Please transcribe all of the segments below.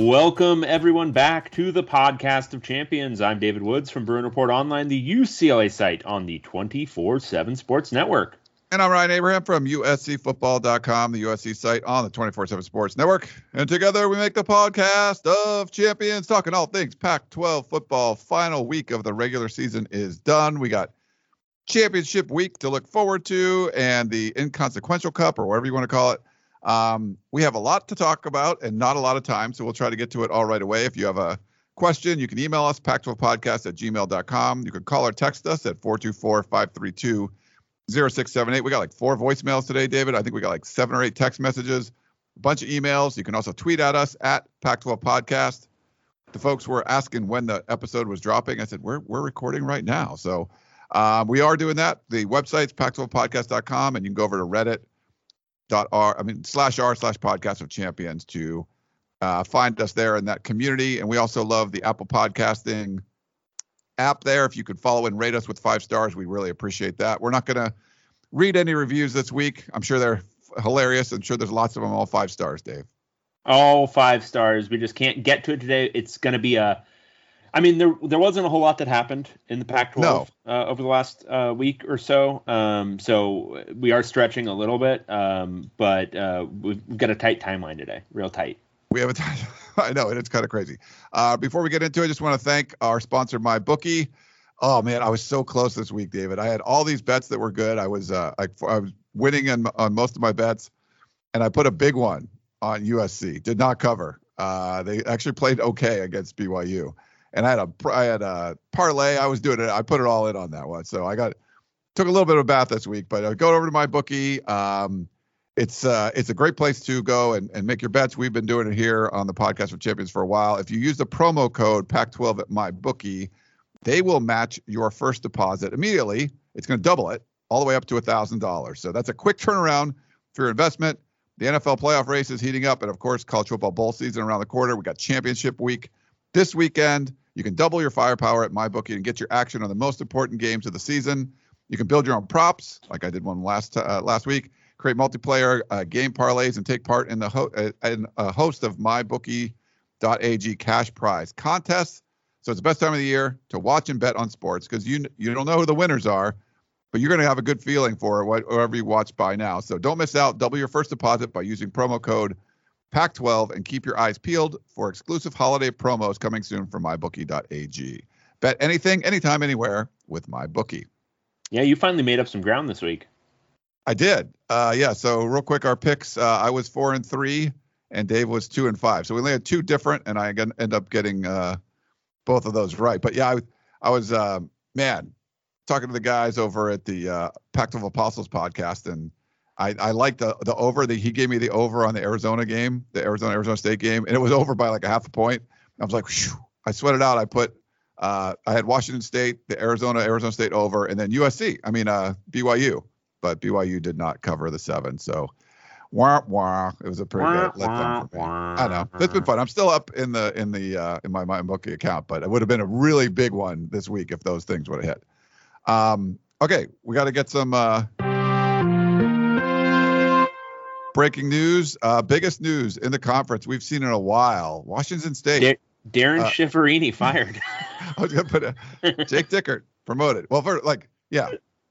Welcome everyone back to the podcast of champions. I'm David Woods from Bruin Report Online, the UCLA site on the 24/7 Sports Network. And I'm Ryan Abraham from USCFootball.com, the USC site on the 24 7 Sports Network. And together we make the podcast of champions, talking all things Pac 12 football. Final week of the regular season is done. We got championship week to look forward to and the inconsequential cup, or whatever you want to call it. Um, we have a lot to talk about and not a lot of time, so we'll try to get to it all right away. If you have a question, you can email us, pac12podcast at gmail.com. You can call or text us at 424 532 0678. We got like four voicemails today, David. I think we got like seven or eight text messages, a bunch of emails. You can also tweet at us at Pac12 Podcast. The folks were asking when the episode was dropping. I said, we're, we're recording right now. So um, we are doing that. The website's pac12podcast.com, and you can go over to Reddit dot r I mean slash r slash podcast of champions to uh, find us there in that community. And we also love the Apple Podcasting app there. If you could follow and rate us with five stars, we really appreciate that. We're not going to read any reviews this week. I'm sure they're hilarious. I'm sure there's lots of them all five stars, Dave. All five stars. We just can't get to it today. It's going to be a. I mean, there there wasn't a whole lot that happened in the Pac-12 No. uh, over the last uh, week or so. Um, so we are stretching a little bit, um, but uh, we've got a tight timeline today, real tight. We have a time. I know, and it's kind of crazy. Uh, before we get into it, I just want to thank our sponsor, my bookie. Oh man, I was so close this week, David. I had all these bets that were good. I was uh, I, I was winning on, on most of my bets, and I put a big one on USC. Did not cover. Uh, they actually played okay against BYU, and I had a I had a parlay. I was doing it. I put it all in on that one. So I got took a little bit of a bath this week, but uh, go over to my bookie. Um, it's uh, it's a great place to go and, and make your bets. We've been doing it here on the podcast of champions for a while. If you use the promo code PAC12 at my bookie, they will match your first deposit immediately. It's going to double it all the way up to thousand dollars. So that's a quick turnaround for your investment. The NFL playoff race is heating up, and of course, college football bowl season around the corner. We got championship week this weekend. You can double your firepower at my bookie and get your action on the most important games of the season. You can build your own props, like I did one last uh, last week. Create multiplayer uh, game parlays and take part in the ho- uh, in a host of mybookie.ag cash prize contests. So it's the best time of the year to watch and bet on sports because you you don't know who the winners are, but you're going to have a good feeling for it, whatever you watch by now. So don't miss out. Double your first deposit by using promo code PAC12 and keep your eyes peeled for exclusive holiday promos coming soon from mybookie.ag. Bet anything, anytime, anywhere with MyBookie. Yeah, you finally made up some ground this week. I did. Uh, yeah. So real quick, our picks. Uh, I was four and three, and Dave was two and five. So we only had two different, and I end up getting uh, both of those right. But yeah, I, I was uh, man talking to the guys over at the uh, Pact of Apostles podcast, and I, I liked the the over. The, he gave me the over on the Arizona game, the Arizona Arizona State game, and it was over by like a half a point. I was like, Phew. I sweated out. I put. Uh, I had Washington State, the Arizona, Arizona State over, and then USC. I mean, uh, BYU but BYU did not cover the seven. So, wah wah, it was a pretty Wah, good letdown for me. I know it's been fun. I'm still up in the in the uh, in my my bookie account, but it would have been a really big one this week if those things would have hit. Um, okay, we got to get some uh, breaking news. Uh, biggest news in the conference we've seen in a while. Washington State. Da- Darren Uh, Chiaverini fired. I was gonna put a Jake Dickert promoted. Well, for like, yeah,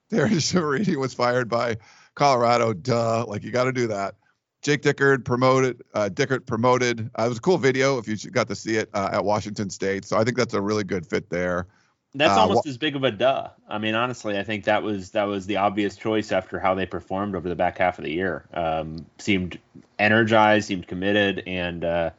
Darrin Chiaverini was fired by Colorado. Duh, like you got to do that. Jake Dickert promoted. Uh, Dickert promoted. Uh, it was a cool video if you got to see it uh, at Washington State. So I think that's a really good fit there. That's Uh, almost wha- as big of a duh. I mean, honestly, I think that was that was the obvious choice after how they performed over the back half of the year. Um, seemed energized, seemed committed, and uh,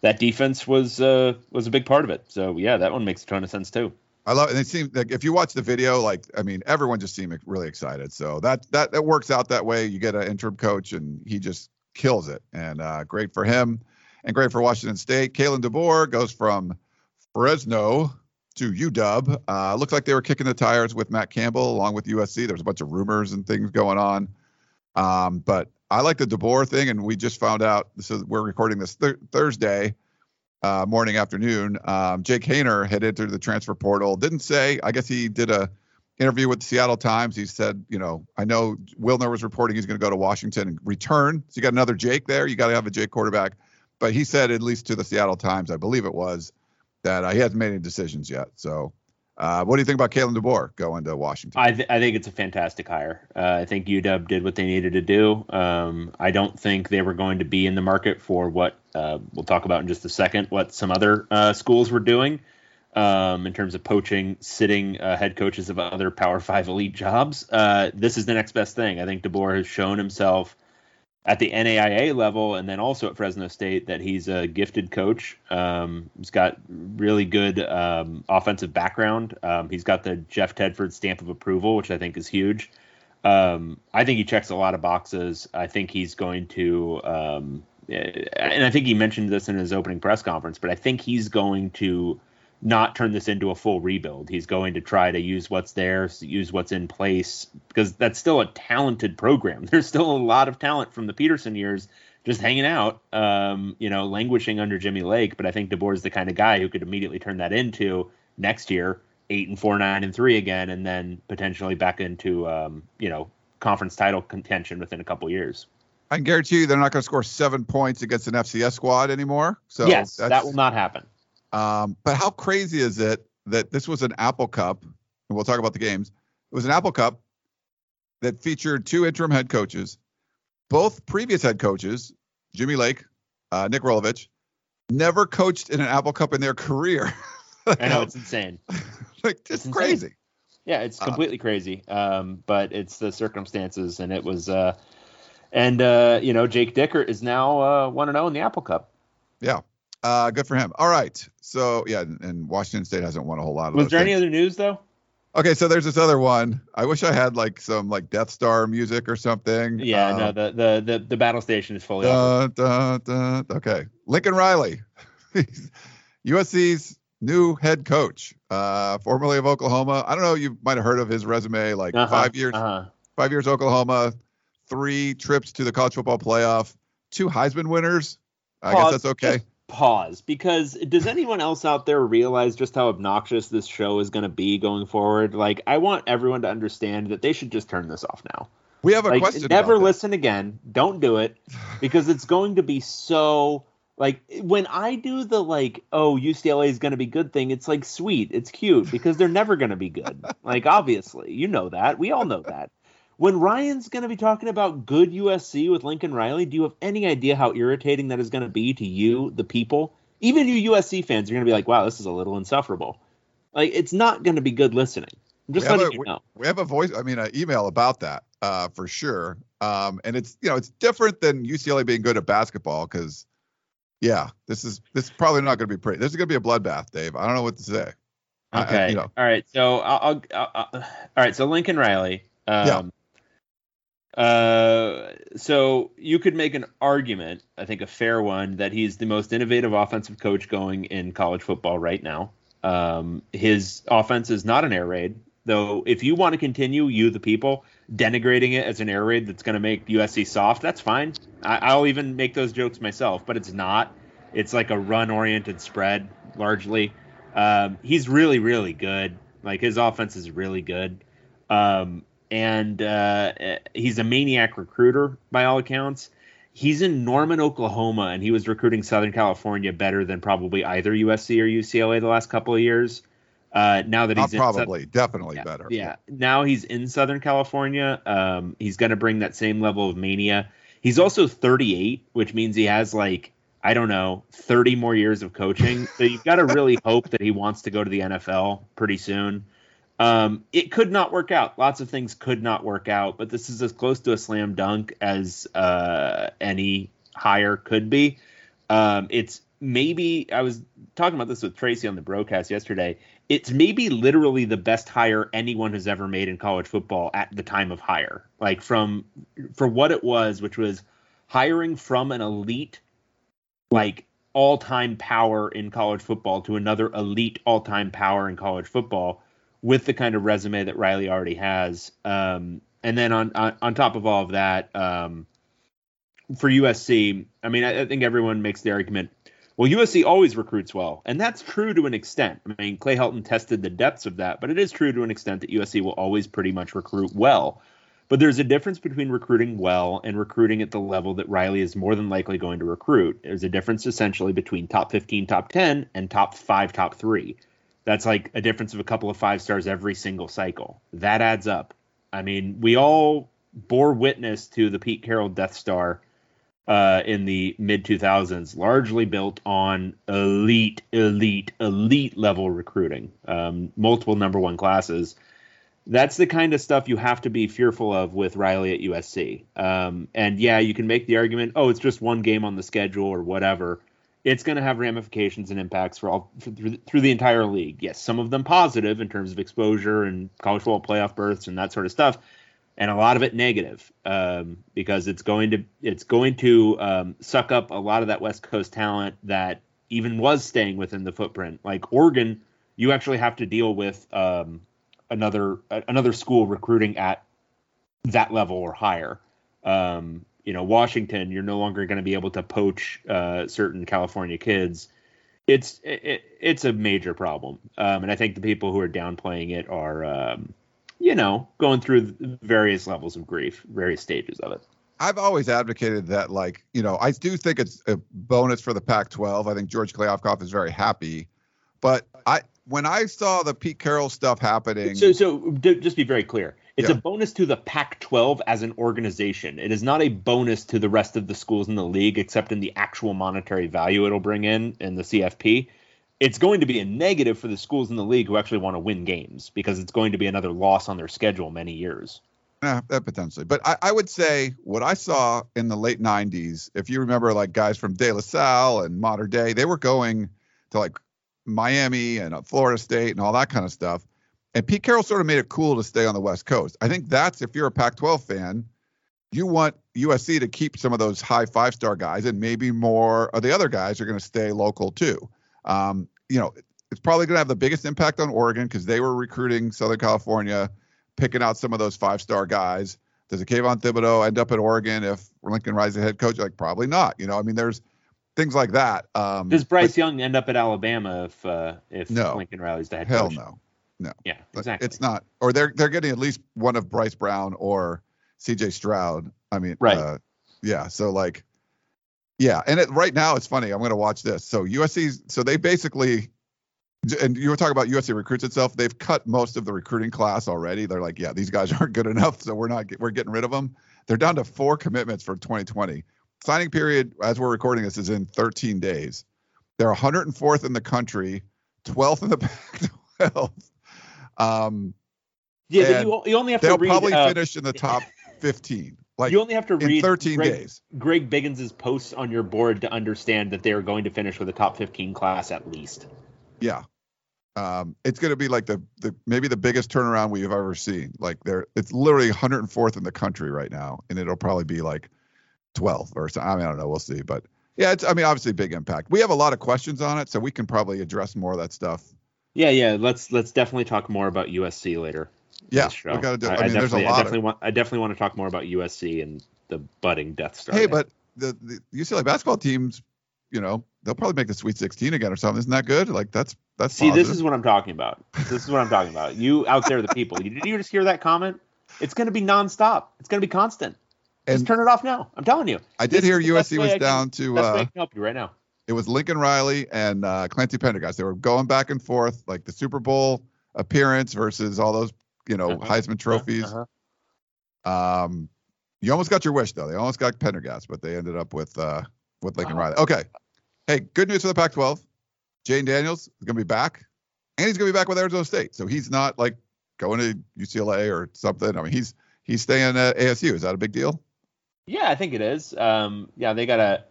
that defense was uh, was a big part of it. So yeah, that one makes a ton of sense too. I love and it seems like if you watch the video, like I mean, everyone just seemed really excited. So that that that works out that way. You get an interim coach and he just kills it. And uh, great for him and great for Washington State. Kalen DeBoer goes from Fresno to UW. Uh, looks like they were kicking the tires with Matt Campbell along with USC. There's a bunch of rumors and things going on. Um, but I like the DeBoer thing, and we just found out. So we're recording this th- Thursday uh, morning, afternoon. Um, Jake Haener had entered the transfer portal. Didn't say. I guess he did a interview with the Seattle Times. He said, you know, I know Wilner was reporting he's going to go to Washington and return. So you got another Jake there. You got to have a Jake quarterback. But he said, at least to the Seattle Times, I believe it was, that uh, he hasn't made any decisions yet. So, uh, what do you think about Kalen DeBoer going to Washington? I, th- I think it's a fantastic hire. Uh, I think UW did what they needed to do. Um, I don't think they were going to be in the market for what uh, we'll talk about in just a second, what some other uh, schools were doing um, in terms of poaching sitting uh, head coaches of other Power Five elite jobs. This is the next best thing. I think DeBoer has shown himself at the NAIA level and then also at Fresno State that he's a gifted coach. Um, he's got really good um, offensive background. Um, he's got the Jeff Tedford stamp of approval, which I think is huge. Um, I think he checks a lot of boxes. I think he's going to, um, and I think he mentioned this in his opening press conference, but I think he's going to not turn this into a full rebuild. He's going to try to use what's there, use what's in place, because that's still a talented program. There's still a lot of talent from the Petersen years just hanging out, um, you know, languishing under Jimmy Lake. But I think DeBoer is the kind of guy who could immediately turn that into next year eight and four, nine and three again, and then potentially back into um, you know conference title contention within a couple years. I can guarantee you they're not going to score seven points against an FCS squad anymore. So yes, that will not happen. Um, but how crazy is it that this was an Apple Cup, and we'll talk about the games. It was an Apple Cup that featured two interim head coaches, both previous head coaches, Jimmy Lake, uh, Nick Rolovich, never coached in an Apple Cup in their career. I know it's insane. like it's, it's crazy. Insane. Yeah, it's uh, completely uh, crazy. Um, but it's the circumstances, and it was. Uh, and uh, you know, Jake Dickert is now uh, one and zero oh in the Apple Cup. Yeah, uh, good for him. All right. So yeah, and Washington State hasn't won a whole lot of. Was there things. any other news though? Okay, so there's this other one. I wish I had like some like Death Star music or something. Yeah, uh, no, the, the the the battle station is fully. Da, da, da, okay, Lincoln Riley, USC's new head coach, uh, formerly of Oklahoma. I don't know. You might have heard of his resume. Like uh-huh, five years, uh-huh. five years Oklahoma, three trips to the college football playoff, two Heisman winners. I Pause. guess that's okay pause because does anyone else out there realize just how obnoxious this show is going to be going forward? Like, I want everyone to understand that they should just turn this off now. We have a like, question. Never listen again. Don't do it because it's going to be so. Like when I do the like, oh, UCLA is going to be good thing, it's like sweet, it's cute because they're never going to be good. like obviously, you know that. We all know that when Ryan's going to be talking about good USC with Lincoln Riley, do you have any idea how irritating that is going to be to you, the people? Even you USC fans are going to be like, wow, this is a little insufferable. Like, it's not going to be good listening. I'm just letting a, you know. We have a voice, I mean, an email about that uh, for sure. Um, and it's, you know, it's different than UCLA being good at basketball because, yeah, this is this is probably not going to be pretty. This is going to be a bloodbath, Dave. I don't know what to say. Okay. I, you know. All right. So I'll, I'll, I'll, all right. So Lincoln Riley. Um, yeah uh, so you could make an argument, I think a fair one, that he's the most innovative offensive coach going in college football right now. Um, his offense is not an air raid, though. If you want to continue, you the people, denigrating it as an air raid that's going to make USC soft, that's fine. I, will even make those jokes myself, but it's not. It's like a run-oriented spread largely. Um, he's really, really good. Like his offense is really good. Um, and uh, he's a maniac recruiter by all accounts. He's in Norman, Oklahoma, and he was recruiting Southern California better than probably either USC or UCLA the last couple of years. Uh, now that he's probably, in, definitely yeah, better. Yeah. Now he's in Southern California. Um, he's going to bring that same level of mania. He's also 38, which means he has like I don't know 30 more years of coaching. so you've got to really hope that he wants to go to the NFL pretty soon. Um, it could not work out. Lots of things could not work out, but this is as close to a slam dunk as uh, any hire could be. Um, it's maybe I was talking about this with Tracy on the broadcast yesterday. it's maybe literally the best hire anyone has ever made in college football at the time of hire. Like from for what it was, which was hiring from an elite, like all-time power in college football to another elite all-time power in college football with the kind of resume that Riley already has. Um, and then on, on on top of all of that, um, for USC, I mean, I, I think everyone makes the argument. Well, USC always recruits well, and that's true to an extent. I mean, Clay Helton tested the depths of that, but it is true to an extent that USC will always pretty much recruit well. But there's a difference between recruiting well and recruiting at the level that Riley is more than likely going to recruit. There's a difference essentially between top 15, top 10, and top five, top three. That's like a difference of a couple of five stars every single cycle. That adds up. I mean, we all bore witness to the Pete Carroll Death Star uh, in the mid 2000s, largely built on elite, elite, elite level recruiting, um, multiple number one classes. That's the kind of stuff you have to be fearful of with Riley at USC. Um, and yeah, you can make the argument, oh, it's just one game on the schedule or whatever. It's going to have ramifications and impacts for all through the entire league. Yes, some of them positive in terms of exposure and college football playoff berths and that sort of stuff and a lot of it negative um, because it's going to it's going to um, suck up a lot of that West Coast talent that even was staying within the footprint. Like Oregon, you actually have to deal with um, another another school recruiting at that level or higher. Um, you know, Washington, you're no longer going to be able to poach uh, certain California kids. It's it, it's a major problem, um, and I think the people who are downplaying it are um, you know, going through various levels of grief, various stages of it. I've always advocated that, like, you know, I do think it's a bonus for the Pac-12. I think George Kliavkoff is very happy, but I when I saw the Pete Carroll stuff happening. So, so just be very clear. It's yeah. a bonus to the Pac-12 as an organization. It is not a bonus to the rest of the schools in the league, except in the actual monetary value it'll bring in in the CFP it's going to be a negative for the schools in the league who actually want to win games because it's going to be another loss on their schedule many years. Yeah, potentially. But I, I, would say what I saw in the late 90s, if you remember, like guys from De La Salle and modern day, they were going to like Miami and uh, Florida State and all that kind of stuff. And Pete Carroll sort of made it cool to stay on the West Coast. I think that's if you're a Pac 12 fan, you want USC to keep some of those high five star guys, and maybe more of the other guys are going to stay local too. Um, you know, it's probably going to have the biggest impact on Oregon because they were recruiting Southern California, picking out some of those five star guys. Does a Kayvon Thibodeaux end up at Oregon if Lincoln Riley's the head coach? Like probably not. You know, I mean, there's things like that. Um, Does Bryce but, Young end up at Alabama if uh, if no, Lincoln Riley's the head hell coach? Hell no, no. Yeah, exactly. It's not. Or they're they're getting at least one of Bryce Brown or C.J. Stroud. I mean, right? Uh, yeah. So like, yeah, and it, right now it's funny. I'm going to watch this. So USC, so they basically, and you were talking about USC recruits itself. They've cut most of the recruiting class already. They're like, yeah, these guys aren't good enough, so we're not we're getting rid of them. They're down to four commitments for 2020. Signing period, as we're recording this, is in 13 days. They're 104th in the country, 12th in the Pac-12. Um, yeah, you, you, only have to. They'll read, probably uh, finish in the top 15. Like you only have to read 13 Greg, days. Greg Biggins's posts on your board to understand that they are going to finish with a top 15 class at least. Yeah. Um, it's going to be like the, the maybe the biggest turnaround we've ever seen. Like there, it's literally 104th in the country right now, and it'll probably be like 12th or something. I mean, I don't know. We'll see. But yeah, it's I mean, obviously big impact. We have a lot of questions on it, so we can probably address more of that stuff. Yeah, yeah. Let's let's definitely talk more about USC later. Yeah, we got to do. I, I mean, there's a lot. I definitely of, want. I definitely want to talk more about USC and the budding Death Star. Hey, but the, the UCLA basketball teams, you know, they'll probably make the Sweet 16 again or something. Isn't that good? Like that's that's. See, positive. this is what I'm talking about. This is what I'm talking about. You out there, the people. Did you just hear that comment? It's going to be nonstop. It's going to be constant. And just turn it off now. I'm telling you. I did hear USC was down to. Uh, I can help you right now. It was Lincoln Riley and uh, Clancy Pendergast. They were going back and forth, like the Super Bowl appearance versus all those you know, uh-huh. Heisman trophies. Uh-huh. Um, you almost got your wish though. They almost got Pendergast, but they ended up with uh with Lincoln Riley. Okay. Hey, good news for the Pac-12. Jayden Daniels is gonna be back, and he's gonna be back with Arizona State. So he's not like going to UCLA or something. I mean, he's he's staying at ASU. Is that a big deal? Yeah, I think it is. Um, yeah, they got a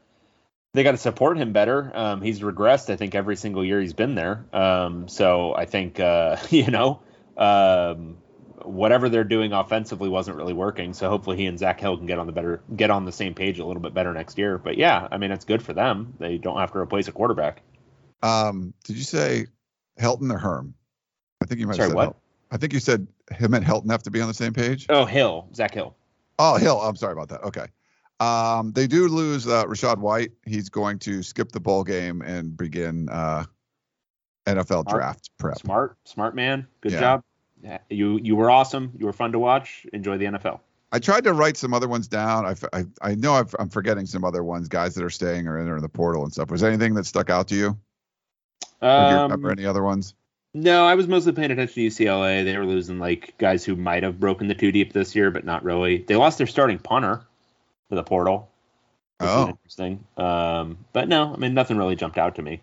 they got to support him better. Um, he's regressed, I think, every single year he's been there. Um, so I think, uh, you know, um, whatever they're doing offensively wasn't really working. So hopefully he and Zak Hill can get on the better, get on the same page a little bit better next year. But yeah, I mean, it's good for them. They don't have to replace a quarterback. Um, did you say Helton or Herm? I think you might Sorry, have said what? Hel- I think you said him and Helton have to be on the same page. Oh, Hill, Zak Hill. Oh, Hill. I'm sorry about that. Okay. Um, they do lose uh, Rachaad White. He's going to skip the bowl game and begin uh, NFL Smart. draft prep. Smart, smart man. Good Yeah. job. Yeah, You you were awesome. You were fun to watch. Enjoy the NFL. I tried to write some other ones down. I, know I've, I'm forgetting some other ones, guys that are staying or entering the portal and stuff. Was there anything that stuck out to you? Do you remember Um, any other ones? no, I was mostly paying attention to UCLA. They were losing like guys who might have broken the two deep this year, but not really. They lost their starting punter to the portal. Oh. interesting. Um, but no, I mean nothing really jumped out to me.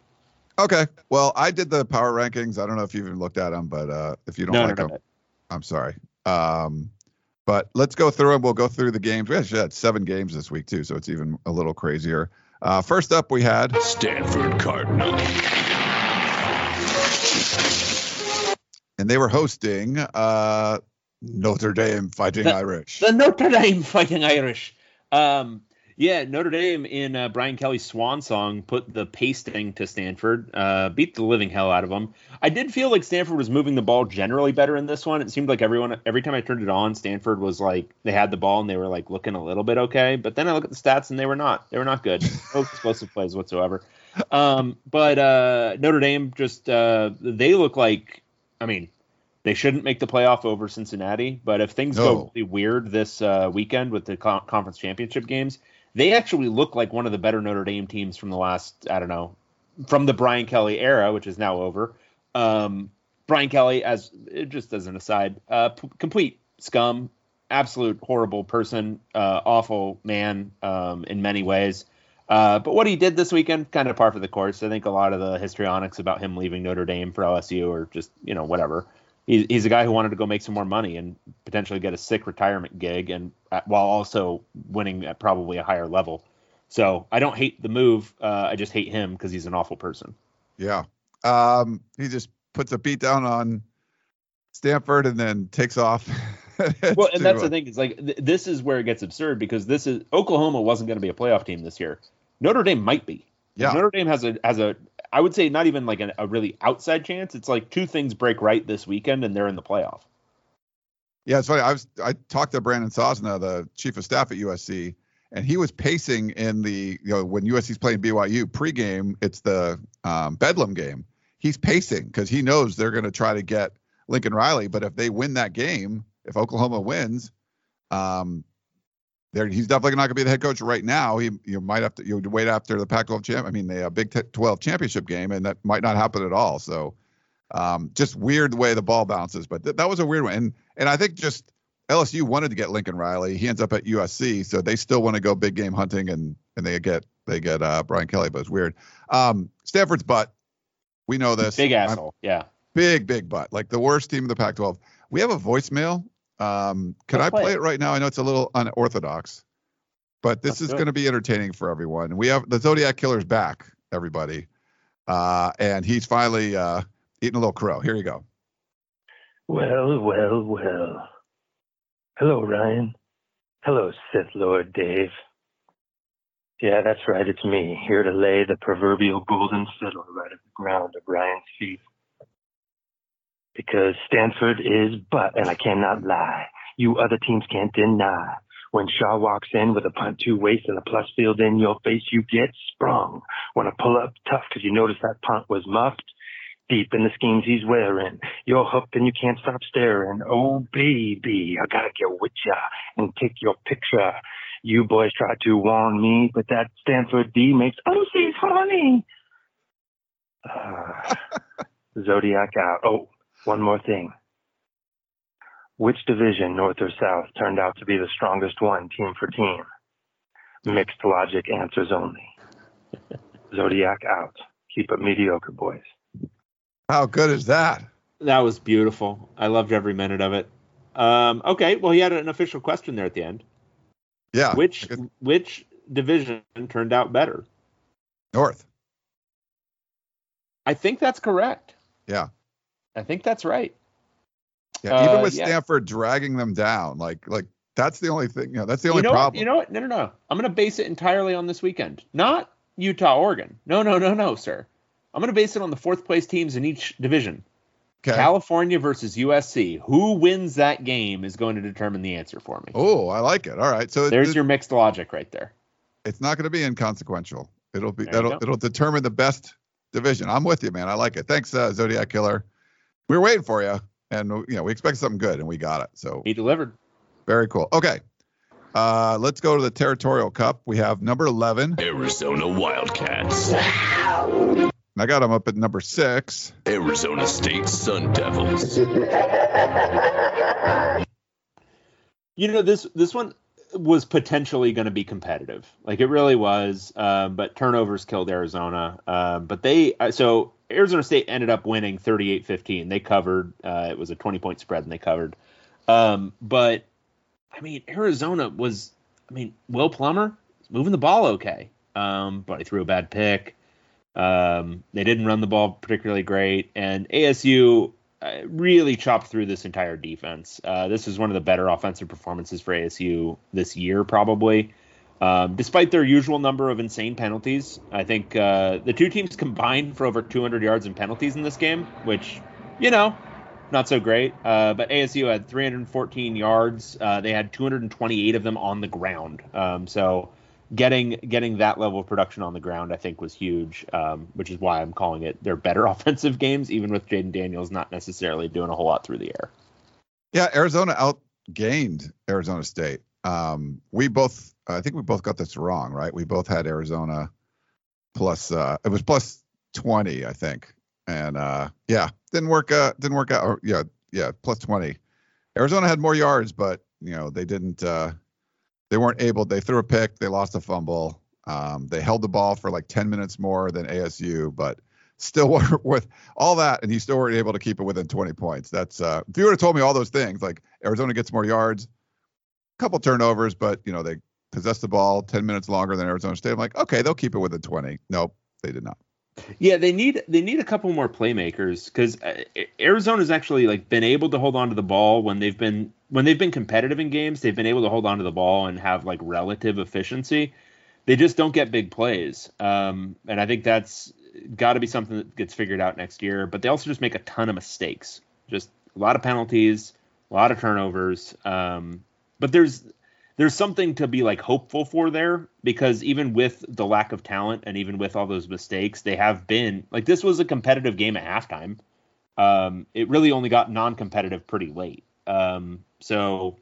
Okay. Well, I did the power rankings. I don't know if you even looked at them, but uh, if you don't No, like no, them, no. I'm sorry. Um, but let's go through them. We'll go through the games. We actually had seven games this week too, so it's even a little crazier. Uh, first up, we had Stanford Cardinal. and they were hosting uh, Notre Dame Fighting The- Irish. The Notre Dame Fighting Irish. Um, yeah, Notre Dame in uh, Brian Kelly's swan song put the pasting to Stanford, uh, beat the living hell out of them. I did feel like Stanford was moving the ball generally better in this one. It seemed like everyone, every time I turned it on, Stanford was like they had the ball and they were like looking a little bit okay. But then I look at the stats and they were not. They were not good. No explosive plays whatsoever. Um, but uh, Notre Dame just uh, they look like. I mean, they shouldn't make the playoff over Cincinnati, but if things No. go really weird this uh, weekend with the con- conference championship games, they actually look like one of the better Notre Dame teams from the last, I don't know, from the Brian Kelly era, which is now over. Um, Brian Kelly, as just as an aside, uh, p- complete scum, absolute horrible person, uh, awful man um, in many ways. Uh, but what he did this weekend, kind of par for the course. I think a lot of the histrionics about him leaving Notre Dame for LSU or just, you know, whatever. He's, he's a guy who wanted to go make some more money and potentially get a sick retirement gig, and uh, while also winning at probably a higher level. So I don't hate the move. Uh, I just hate him because he's an awful person. Yeah. Um, he just puts a beat down on Stanford and then takes off. Well, and that's uh, the thing is like th- this is where it gets absurd because this is Oklahoma wasn't going to be a playoff team this year. Notre Dame might be. Yeah. Notre Dame has a has a I would say not even like a, a really outside chance. It's like two things break right this weekend and they're in the playoff. Yeah, it's funny. I was I talked to Brandon Sosna, the chief of staff at USC, and he was pacing in the you know when USC's playing BYU pregame, it's the um, Bedlam game. He's pacing because he knows they're going to try to get Lincoln Riley, but if they win that game, if Oklahoma wins, um, there he's definitely not going to be the head coach right now. He you might have to you wait after the Pac-12 champ. I mean the uh, Big T- 12 championship game, and that might not happen at all. So um, just weird the way the ball bounces, but th- that was a weird one. And and I think just LSU wanted to get Lincoln Riley. He ends up at USC, so they still want to go big game hunting, and and they get they get uh, Brian Kelly, but it's weird. Um, Stanford's butt. We know this. Big I'm- asshole. Yeah. big big butt. Like the worst team in the Pac-12. We have a voicemail. Um, can Let's I play play it. it right now? I know it's a little unorthodox, but this Let's is going to be entertaining for everyone. We have the Zodiac Killer's back, everybody, uh, and he's finally uh, eating a little crow. Here you go. Well, well, well. Hello, Ryan. Hello, Sith Lord Dave. Yeah, that's right. It's me, here to lay the proverbial golden fiddle right at the ground of Ryan's feet. Because Stanford is but, and I cannot lie. You other teams can't deny. When Shaw walks in with a punt two waist and a plus field in your face, you get sprung. Wanna pull up tough because you notice that punt was muffed? Deep in the schemes he's wearing. You're hooked and you can't stop staring. Oh, baby, I gotta get with ya and take your picture. You boys try to warn me, but that Stanford D makes OC's horny. Uh, Zodiac out. Oh, one more thing. Which division, North or South, turned out to be the strongest one, team for team? Mixed logic answers only. Zodiac out. Keep it mediocre, boys. How good is that? That was beautiful. I loved every minute of it. Um, okay, well, he had an official question there at the end. Yeah. Which Good. which division turned out better? North. I think that's correct. Yeah. I think that's right. Yeah, even Uh, with yeah. Stanford dragging them down, like like that's the only thing. You know, that's the You only know what? problem. You know what? No, no, no. I'm going to base it entirely on this weekend. Not Utah, Oregon. No, no, no, no, sir. I'm going to base it on the fourth place teams in each division. okay. California versus USC. Who wins that game is going to determine the answer for me. oh, I like it. All right. So There's it- your mixed logic right there. it's not going to be inconsequential. It'll be There you it'll it'll determine the best division. I'm with you, man. I like it. Thanks, uh, Zodiac Killer. We were waiting for you, and you know we expect something good, and we got it. So He delivered. very cool. Okay, uh, let's go to the Territorial Cup. We have number eleven. Arizona Wildcats, And I got them up at number six. Arizona State Sun Devils, You know this this one was potentially going to be competitive, like it really was. Um, but turnovers killed Arizona. Um, but they uh, so Arizona State ended up winning 38-15. They covered. Uh, it was a twenty point spread, and they covered. Um, but I mean, Arizona was. I mean, Will Plummer was moving the ball okay, um, but he threw a bad pick. Um, they didn't run the ball particularly great, and ASU uh, really chopped through this entire defense. Uh, this is one of the better offensive performances for ASU this year, probably. Um, despite their usual number of insane penalties, I think uh, the two teams combined for over 200 yards in penalties in this game, which, you know, not so great. Uh, but ASU had 314 yards. Uh, they had 228 of them on the ground. Um, so getting getting that level of production on the ground, I think, was huge. Um, which is why I'm calling it their better offensive games, even with Jayden Daniels not necessarily doing a whole lot through the air. Yeah, Arizona outgained Arizona State. Um, we both, I think we both got this wrong, right? We both had Arizona plus. Uh, it was plus twenty, I think, and uh, yeah, didn't work. Uh, didn't work out. Or, yeah, yeah, plus twenty. Arizona had more yards, but you know they didn't. Uh, they weren't able. They threw a pick. They lost a fumble. Um, they held the ball for like ten minutes more than ASU, but still were with all that, and you still weren't able to keep it within 20 points. That's uh, if you would have told me all those things, like Arizona gets more yards, couple turnovers, but you know they possess the ball 10 minutes longer than Arizona State. I'm like, okay, they'll keep it within 20. Nope, they did not. Yeah, they need they need a couple more playmakers because Arizona's actually like been able to hold on to the ball when they've been when they've been competitive in games. They've been able to hold on to the ball and have like relative efficiency. They just don't get big plays, um, and I think that's got to be something that gets figured out next year. But they also just make a ton of mistakes, just a lot of penalties, a lot of turnovers. Um, but there's there's something to be like hopeful for there because even with the lack of talent and even with all those mistakes, they have been like this was a competitive game at halftime. Um, it really only got non-competitive pretty late. Um, so,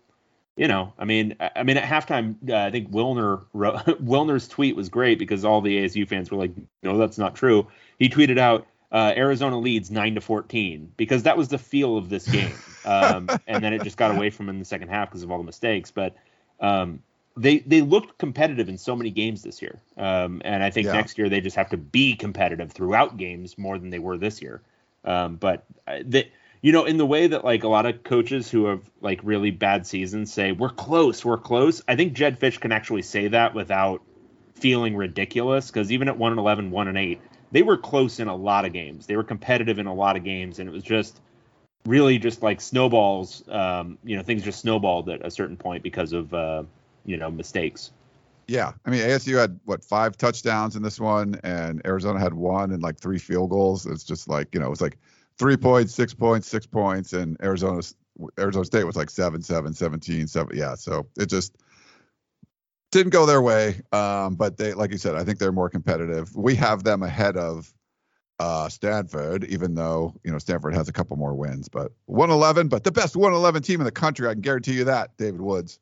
you know, I mean, I, mean at halftime, uh, I think Wilner Wilner's tweet was great because all the ASU fans were like, "No, that's not true." He tweeted out, uh, "Arizona leads nine to fourteen because that was the feel of this game." Um, and then it just got away from him in the second half because of all the mistakes, but um, they they looked competitive in so many games this year, um, and I think Yeah. next year they just have to be competitive throughout games more than they were this year. Um, but uh, that you know, in the way that like a lot of coaches who have like really bad seasons say we're close, we're close. I think Jedd Fisch can actually say that without feeling ridiculous because even at one and 11, 1 and eight, they were close in a lot of games. They were competitive in a lot of games, and it was just really just like snowballs. Um, you know, things just snowballed at a certain point because of uh, you know mistakes. Yeah, I mean ASU had what five touchdowns in this one, and Arizona had one and like three field goals. It's just like you know, it's like three points, six points, six points, and Arizona's Arizona State was like seven, seven, 17, seven. Yeah, so it just didn't go their way. Um, but they, like you said, I think they're more competitive. We have them ahead of uh, Stanford, even though you know Stanford has a couple more wins. But 111, but the best 111 team in the country, I can guarantee you that, David Woods.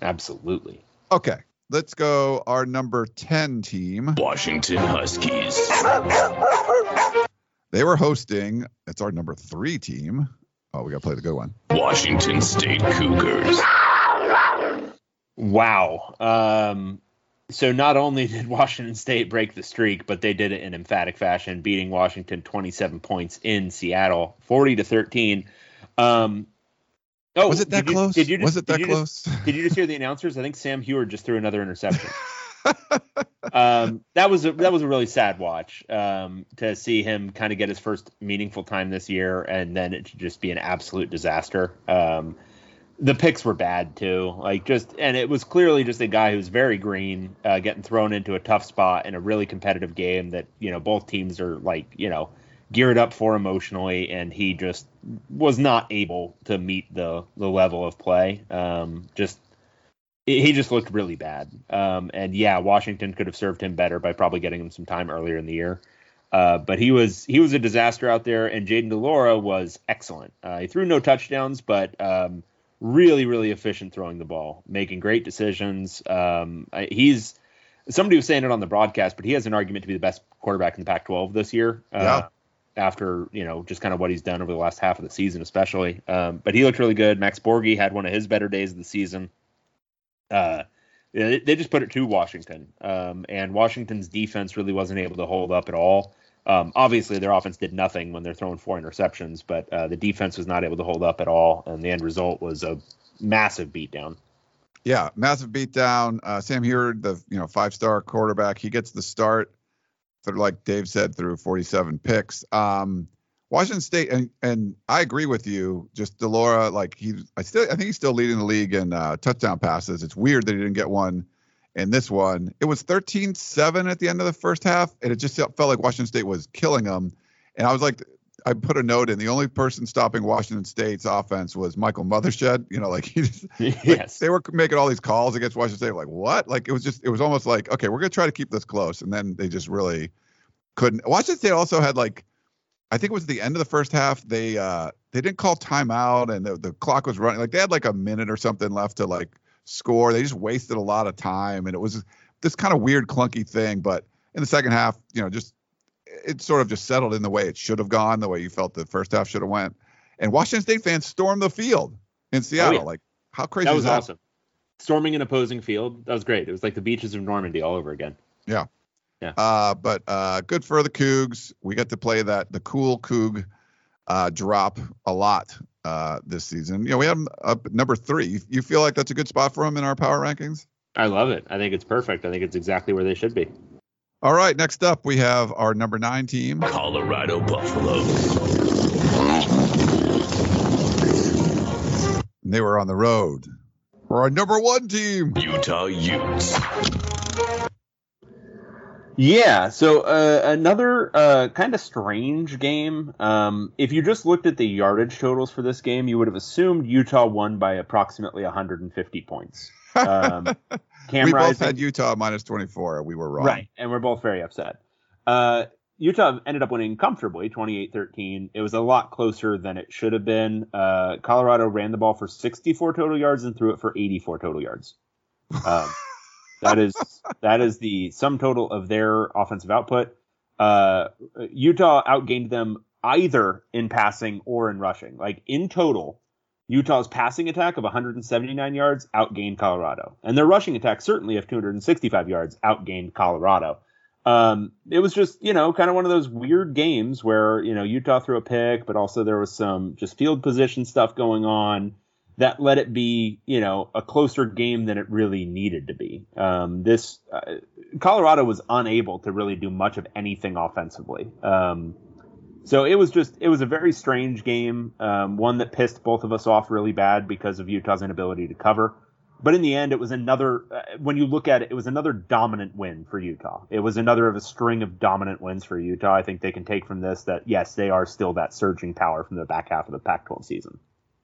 Absolutely. Okay, let's go our number 10 team. Washington Huskies, They were hosting. It's our number three team. Oh, we got to play the good one. Washington State Cougars, Wow. Um, so not only did Washington State break the streak, but they did it in emphatic fashion, beating Washington 27 points in Seattle, 40 to 13. Um, oh, was it that did you- close? did you just, was it that did you just- close? did you just hear the announcers? I think Sam Huard just threw another interception. um, that was a, that was a really sad watch um, to see him kind of get his first meaningful time this year, and then it to just be an absolute disaster. Um, the picks were bad too, like just, and it was clearly just a guy who's very green, uh, getting thrown into a tough spot in a really competitive game that you know both teams are like you know geared up for emotionally, and he just was not able to meet the the level of play. Um, just he just looked really bad. Um, and yeah, Washington could have served him better by probably getting him some time earlier in the year. Uh, but he was he was a disaster out there, and Jayden de Laura was excellent. Uh, he threw no touchdowns, but um, really really efficient throwing the ball, making great decisions. Um, he's somebody was saying it on the broadcast, but he has an argument to be the best quarterback in the Pac-12 this year. Uh, Yeah. After you know just kind of what he's done over the last half of the season, especially. Um, but he looked really good. Max Borghi had one of his better days of the season. Uh, they they just put it to Washington, um, and Washington's defense really wasn't able to hold up at all. Um, obviously, their offense did nothing when they're throwing four interceptions, but uh, the defense was not able to hold up at all, and the end result was a massive beatdown. Yeah, massive beatdown. Uh, Sam Huard, the you know five star quarterback, he gets the start. Through, like Dave said, through 47 picks. Um, Washington State, and and I agree with you. Just de Laura, like he, I still, I think he's still leading the league in uh, touchdown passes. It's weird that he didn't get one in this one. It was 13-7 at the end of the first half, and it just felt like Washington State was killing them. And I was like, I put a note in. The only person stopping Washington State's offense was Michael Mothershed. You know, like he just like, yes, they were making all these calls against Washington State. Like what? Like it was just it was almost like okay, we're gonna try to keep this close, and then they just really couldn't. Washington State also had like I think it was the end of the first half. They uh they didn't call timeout, and the, the clock was running. Like they had like a minute or something left to like score. They just wasted a lot of time, and it was this kind of weird clunky thing. But in the second half, you know, just it sort of just settled in the way it should have gone, the way you felt the first half should have went. And Washington State fans stormed the field in Seattle. yeah. Like how crazy that was that? awesome. Storming an opposing field, that was great. It was like the beaches of Normandy all over again. Yeah. Yeah. Uh, but uh, good for the Cougs. We got to play that the cool Coug uh, drop a lot uh, this season. You know, we have him up number three. You, you feel like that's a good spot for him in our power rankings? I love it. I think it's perfect. I think it's exactly where they should be. All right, next up we have our number nine team. Colorado Buffalo. And they were on the road. We're our number one team. Utah Utes. Yeah, so uh, another uh, kind of strange game. Um, if you just looked at the yardage totals for this game, you would have assumed Utah won by approximately 150 points. Um, Cam we both Rising- had Utah minus 24. We were wrong. Right, and we're both very upset. Uh, Utah ended up winning comfortably, 28-13. It was a lot closer than it should have been. Uh, Colorado ran the ball for 64 total yards and threw it for 84 total yards. Um, that is that is the sum total of their offensive output. Uh, Utah outgained them either in passing or in rushing. Like in total, Utah's passing attack of 179 yards outgained Colorado, and their rushing attack certainly of 265 yards outgained Colorado. Um, it was just you know kind of one of those weird games where you know Utah threw a pick, but also there was some just field position stuff going on that let it be you know a closer game than it really needed to be. Um, this uh, Colorado was unable to really do much of anything offensively. Um, so it was just it was a very strange game, um, one that pissed both of us off really bad because of Utah's inability to cover. But in the end, it was another. Uh, when you look at it, it was another dominant win for Utah. It was another of a string of dominant wins for Utah. I think they can take from this that yes, they are still that surging power from the back half of the Pac-12 season.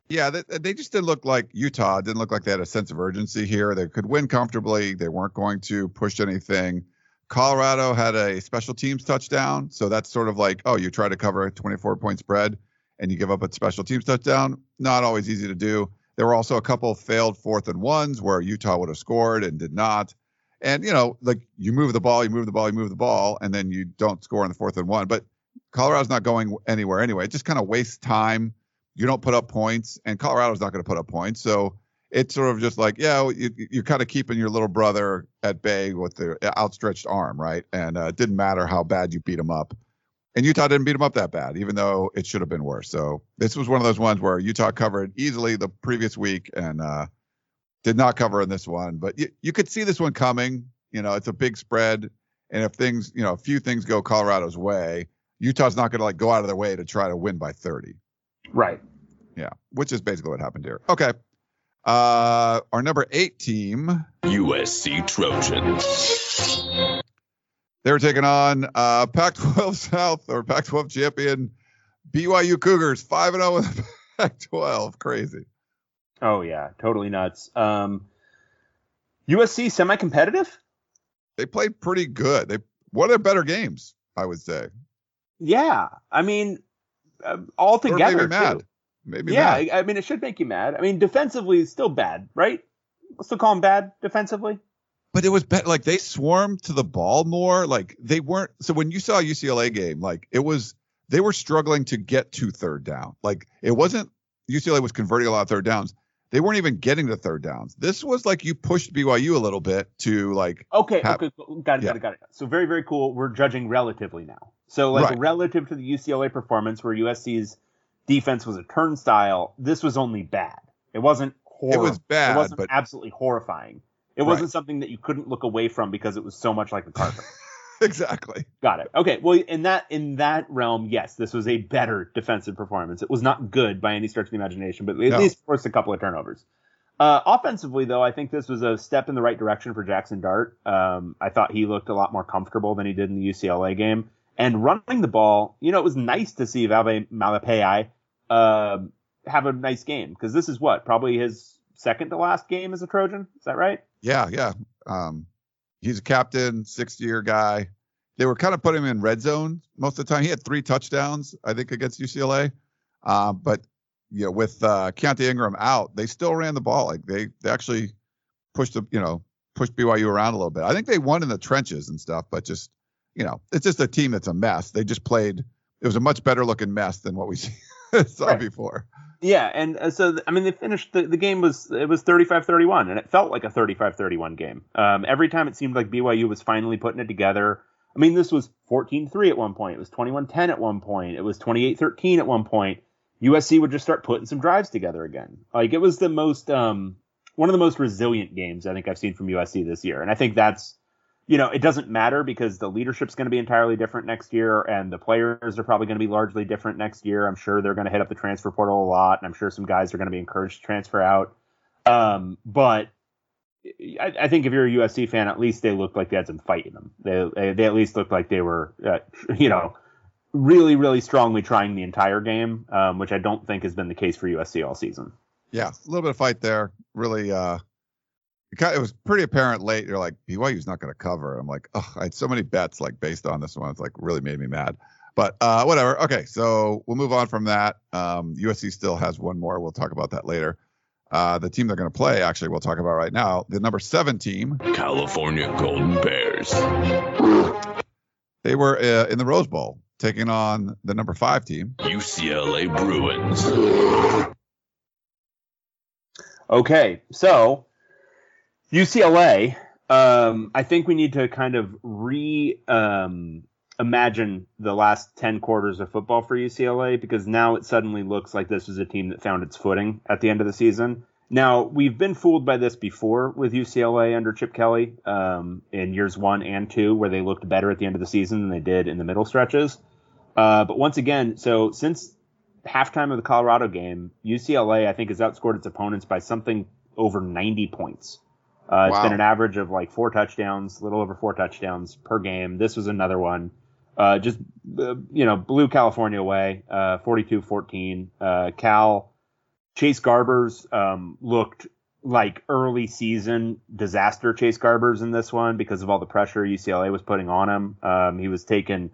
Yeah, they, they just didn't look like Utah. Didn't look like they had a sense of urgency here. They could win comfortably. They weren't going to push anything. Colorado had a special teams touchdown, so that's sort of like, oh, you try to cover a 24 point spread and you give up a special teams touchdown. Not always easy to do. There were also a couple failed fourth and ones where Utah would have scored and did not. And you know, like you move the ball, you move the ball, you move the ball, and then you don't score on the fourth and one. But Colorado's not going anywhere anyway. It just kind of wastes time. You don't put up points, and Colorado's not going to put up points. So it's sort of just like, yeah, you, you're kind of keeping your little brother at bay with the outstretched arm, right? And uh, it didn't matter how bad you beat him up. And Utah didn't beat him up that bad, even though it should have been worse. So this was one of those ones where Utah covered easily the previous week and uh, did not cover in this one. But you, you could see this one coming. You know, it's a big spread, and if things, you know, a few things go Colorado's way, Utah's not going to like go out of their way to try to win by 30. Right. Yeah, which is basically what happened here. Okay. Uh, our number eight team, USC Trojans. they were taking on uh, Pac-12 South or Pac-12 champion BYU Cougars, five and zero with the Pac-12. Crazy. Oh yeah, totally nuts. Um, USC semi-competitive. They played pretty good. They one of their better games, I would say. Yeah, I mean, uh, all together. maybe mad. too. Maybe yeah, mad. I, I mean, it should make you mad. I mean, defensively, still bad, right? We'll still call them bad defensively. But it was better. Like they swarmed to the ball more. Like they weren't. So when you saw a UCLA game, like it was, they were struggling to get to third down. Like it wasn't UCLA was converting a lot of third downs. They weren't even getting the third downs. This was like you pushed BYU a little bit to like, Okay, Hap- okay, got it, Yeah. got it, got it. So very, very cool. We're judging relatively now. So like Right. relative to the UCLA performance, where USC's defense was a turnstile, this was only bad. It wasn't horrible. It was bad, It wasn't but- absolutely horrifying. It wasn't something that you couldn't look away from because it was so much like the carpet. exactly. Got it. Okay. Well, in that in that realm, yes, this was a better defensive performance. It was not good by any stretch of the imagination, but at No. least forced a couple of turnovers. Uh, offensively, though, I think this was a step in the right direction for Jackson Dart. Um, I thought he looked a lot more comfortable than he did in the UCLA game. And running the ball, you know, it was nice to see Vavae Malepeai um, have a nice game because this is what probably his second to last game as a Trojan. Is that right? Yeah, yeah. Um, he's a captain, sixth year guy. They were kind of putting him in red zone most of the time. He had three touchdowns, I think, against UCLA. Uh, but you know, with uh, Keontae Ingram out, they still ran the ball. Like they they actually pushed the you know pushed BYU around a little bit. I think they won in the trenches and stuff, but just you know, it's just a team that's a mess. They just played. It was a much better looking mess than what we saw Right. before. Yeah, and uh, so I mean, they finished the, the game was it was 35-31, and it felt like a 35-31 game. Um, every time it seemed like BYU was finally putting it together. I mean, this was 14-3 at one point. It was 21-10 at one point. It was 28-13 at one point. USC would just start putting some drives together again. Like it was the most um, one of the most resilient games I think I've seen from USC this year, and I think that's you know, it doesn't matter because the leadership's going to be entirely different next year, and the players are probably going to be largely different next year. I'm sure they're going to hit up the transfer portal a lot, and I'm sure some guys are going to be encouraged to transfer out. Um, but I, I think if you're a USC fan, at least they looked like they had some fight in them. They they at least looked like they were, uh, you know, really really strongly trying the entire game, um, which I don't think has been the case for USC all season. Yeah, a little bit of fight there. Really, uh, it, was pretty apparent late. You're like, BYU's not going to cover. I'm like, oh, I had so many bets like based on this one. It's like really made me mad. But uh, whatever. Okay, so we'll move on from that. Um, USC still has one more. We'll talk about that later. Uh, the team they're going to play, actually, we'll talk about right now. The number seven team. California Golden Bears. They were uh, in the Rose Bowl taking on the number five team. UCLA Bruins. Okay, so UCLA. Um, I think we need to kind of re um, imagine the last ten quarters of football for UCLA because now it suddenly looks like this is a team that found its footing at the end of the season. Now we've been fooled by this before with UCLA under Chip Kelly um, in years one and two, where they looked better at the end of the season than they did in the middle stretches. Uh, but once again, so since halftime of the Colorado game, UCLA I think has outscored its opponents by something over 90 points. Uh, It's Wow. been an average of like four touchdowns, a little over four touchdowns per game. This was another one. Uh, just uh, you know, blew California away, uh, 42-14. Uh, Cal Chase Garbers um, looked like early season disaster Chase Garbers in this one because of all the pressure UCLA was putting on him. Um, he was taking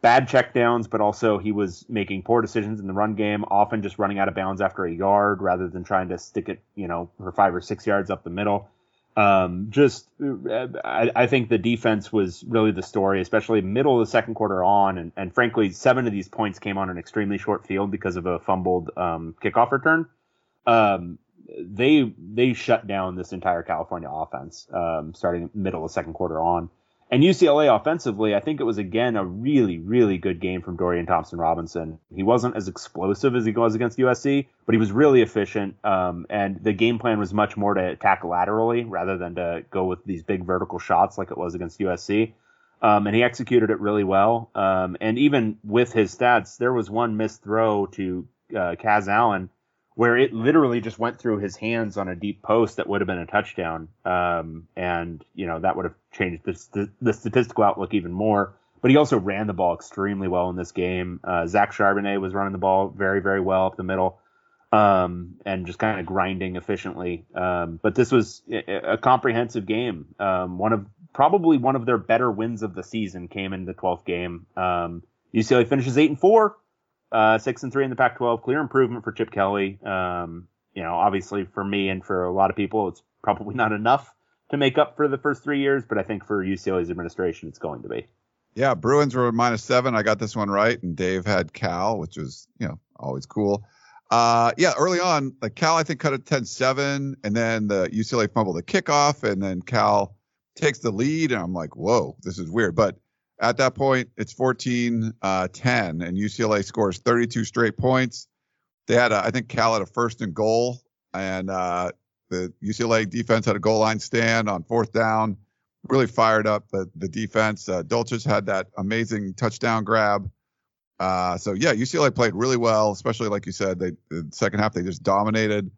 bad checkdowns, but also he was making poor decisions in the run game, often just running out of bounds after a yard rather than trying to stick it, you know, for five or six yards up the middle. Um, just, uh, I, I think the defense was really the story, especially middle of the second quarter on. And, and frankly, seven of these points came on an extremely short field because of a fumbled um, kickoff return. Um, they they shut down this entire California offense um, starting middle of second quarter on. And UCLA offensively, I think it was again a really, really good game from Dorian Thompson Robinson. He wasn't as explosive as he was against USC, but he was really efficient. Um, and the game plan was much more to attack laterally rather than to go with these big vertical shots like it was against USC. Um, and he executed it really well. Um, and even with his stats, there was one missed throw to uh, Kaz Allen where it literally just went through his hands on a deep post that would have been a touchdown. Um, and, you know, that would have changed the, the statistical outlook even more. But he also ran the ball extremely well in this game. Uh, Zach Charbonnet was running the ball very, very well up the middle um, and just kind of grinding efficiently. Um, but this was a, a comprehensive game. Um, one of probably one of their better wins of the season came in the 12th game. UCLA um, finishes eight and four. Uh, six and three in the Pac-12, clear improvement for Chip Kelly. Um, you know, obviously for me and for a lot of people, it's probably not enough to make up for the first three years, but I think for UCLA's administration, it's going to be. Yeah, Bruins were minus seven. I got this one right, and Dave had Cal, which was you know always cool. Uh, yeah, early on, like Cal, I think cut it 10-7, and then the UCLA fumbled the kickoff, and then Cal takes the lead, and I'm like, whoa, this is weird. But at that point, it's 14 uh, 10, and UCLA scores 32 straight points. They had, a, I think, Cal had a first and goal, and uh, the UCLA defense had a goal line stand on fourth down. Really fired up the, the defense. Uh, had that amazing touchdown grab. Uh, so yeah, UCLA played really well, especially like you said, they the second half they just dominated.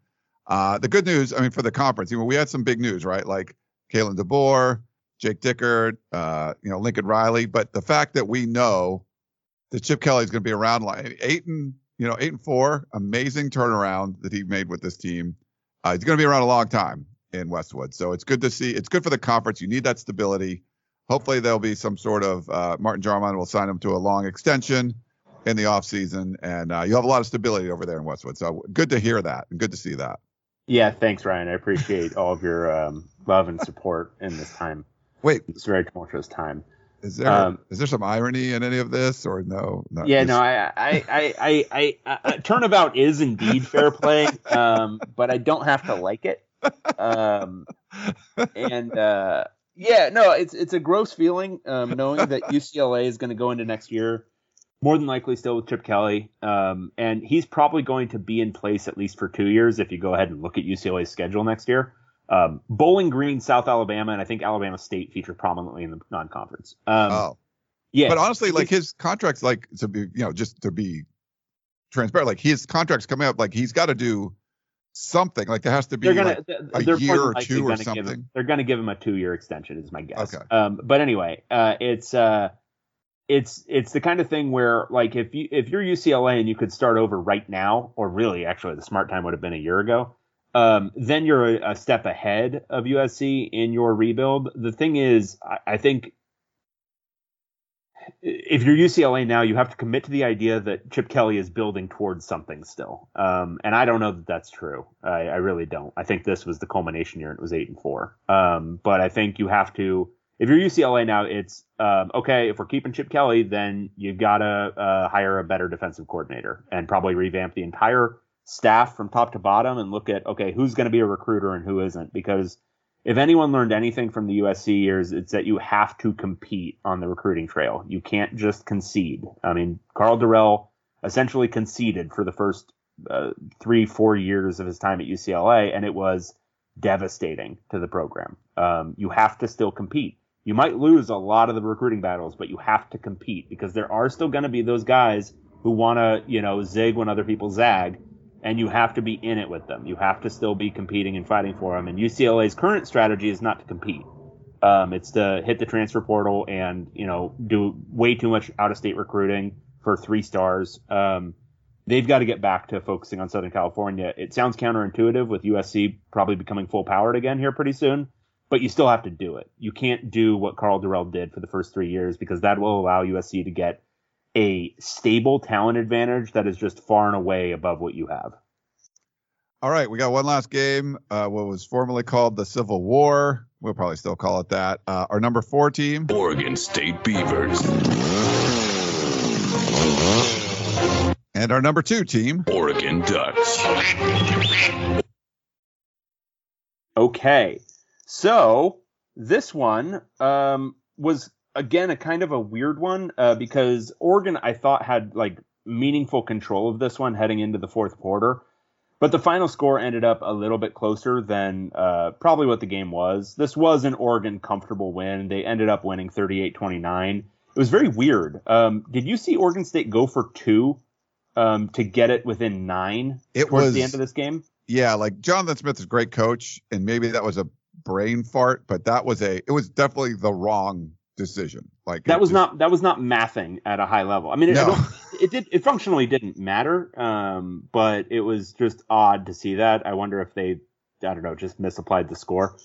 Uh, the good news, I mean, for the conference, you know, we had some big news, right? Like Kalen DeBoer, Jake Dickert, uh, you know, Lincoln Riley. But the fact that we know that Chip Kelly is going to be around like eight and you know eight and four, amazing turnaround that he made with this team. Uh, he's going to be around a long time in Westwood, so it's good to see. It's good for the conference. You need that stability. Hopefully, there'll be some sort of uh, Martin Jarmond will sign him to a long extension in the offseason, and uh, you have a lot of stability over there in Westwood. So good to hear that and good to see that. Yeah, thanks, Ryan. I appreciate all of your um, love and support in this time. Wait, it's very tumultuous time. Is there um, is there some irony in any of this or no? yeah, just... no. I I I I, I, I turnabout is indeed fair play, um, but I don't have to like it. Um, and uh, yeah, no, it's it's a gross feeling um, knowing that UCLA is going to go into next year more than likely still with Chip Kelly, um, and he's probably going to be in place at least for two years if you go ahead and look at UCLA's schedule next year. Um, Bowling Green, South Alabama, and I think Alabama State feature prominently in the non-conference. Um, oh, yeah. But honestly, like his contract's like to be, you know, just to be transparent, like his contract's coming up, like he's got to do something. Like there has to be gonna, like a year or two or something. Him, they're going to give him a two-year extension, is my guess. Okay. Um, but anyway, uh, it's uh, it's it's the kind of thing where like if you if you're UCLA and you could start over right now, or really actually the smart time would have been a year ago um, then you're a, a, step ahead of USC in your rebuild. The thing is, I, I, think if you're UCLA now, you have to commit to the idea that Chip Kelly is building towards something still. Um, and I don't know that that's true. I, I, really don't. I think this was the culmination year and it was eight and four. Um, but I think you have to, if you're UCLA now, it's um, okay. If we're keeping Chip Kelly, then you gotta uh, hire a better defensive coordinator and probably revamp the entire staff from top to bottom and look at okay who's going to be a recruiter and who isn't? Because if anyone learned anything from the USC years it's that you have to compete on the recruiting trail. You can't just concede. I mean Karl Dorrell essentially conceded for the first uh, three four years of his time at UCLA and it was devastating to the program. Um, you have to still compete. You might lose a lot of the recruiting battles but you have to compete because there are still going to be those guys who want to you know zig when other people zag and you have to be in it with them. You have to still be competing and fighting for them. And UCLA's current strategy is not to compete. Um, it's to hit the transfer portal and you know do way too much out of state recruiting for three stars. Um, they've got to get back to focusing on Southern California. It sounds counterintuitive with USC probably becoming full powered again here pretty soon, but you still have to do it. You can't do what Karl Dorrell did for the first three years because that will allow USC to get a stable talent advantage that is just far and away above what you have. All right, we got one last game. Uh, what was formerly called the Civil War. We'll probably still call it that. Uh, our number four team, Oregon State Beavers. And our number two team, Oregon Ducks. Okay, so this one, um, was again a kind of a weird one uh, because Oregon I thought had like meaningful control of this one heading into the fourth quarter. But the final score ended up a little bit closer than uh, probably what the game was. This was an Oregon comfortable win. They ended up winning 38 29. It was very weird. Um, did you see Oregon State go for two um, to get it within nine It towards was the end of this game? yeah, like Jonathan Smith is a great coach, and maybe that was a brain fart, but that was a it was definitely the wrong decision. Like That was just- not that was not mathing at a high level. I mean, it, No. it did it functionally didn't matter, um, but it was just odd to see that. I wonder if they, I don't know, just misapplied the score.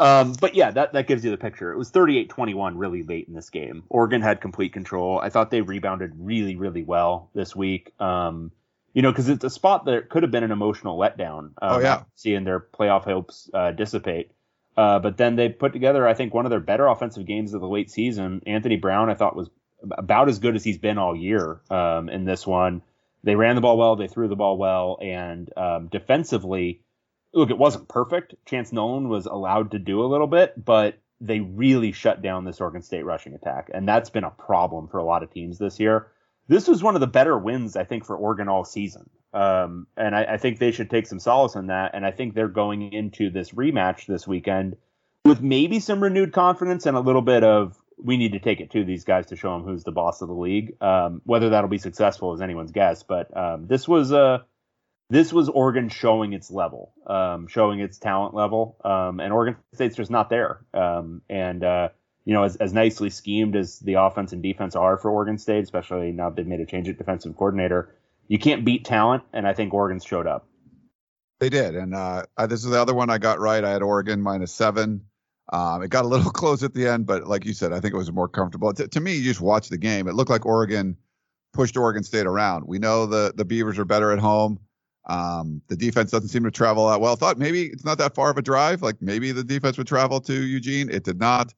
Um, but yeah, that, that gives you the picture. It was 38-21 really late in this game. Oregon had complete control. I thought they rebounded really, really well this week. Um, you know, because it's a spot that could have been an emotional letdown. Um, Oh, yeah. Seeing their playoff hopes uh, dissipate. Uh, but then they put together, I think, one of their better offensive games of the late season. Anthony Brown, I thought, was about as good as he's been all year um, in this one. They ran the ball well, they threw the ball well, and um, defensively, look, it wasn't perfect. Chance Nolan was allowed to do a little bit, but they really shut down this Oregon State rushing attack, and that's been a problem for a lot of teams this year. This was one of the better wins, I think, for Oregon all season. Um, and I, I think they should take some solace in that. And I think they're going into this rematch this weekend with maybe some renewed confidence and a little bit of we need to take it to these guys to show them who's the boss of the league. Um, whether that'll be successful is anyone's guess. But um, this was uh, this was Oregon showing its level, um, showing its talent level, um, and Oregon State's just not there. Um, and uh, you know, as, as nicely schemed as the offense and defense are for Oregon State, especially now they've made a change at defensive coordinator, you can't beat talent, and I think Oregon's showed up. They did, and uh, this is the other one I got right. I had Oregon minus seven. Um, it got a little close at the end, but like you said, I think it was more comfortable. To, to me, you just watch the game. It looked like Oregon pushed Oregon State around. We know the the Beavers are better at home. Um, the defense doesn't seem to travel that well. Thought maybe it's not that far of a drive. Like maybe the defense would travel to Eugene. It did not.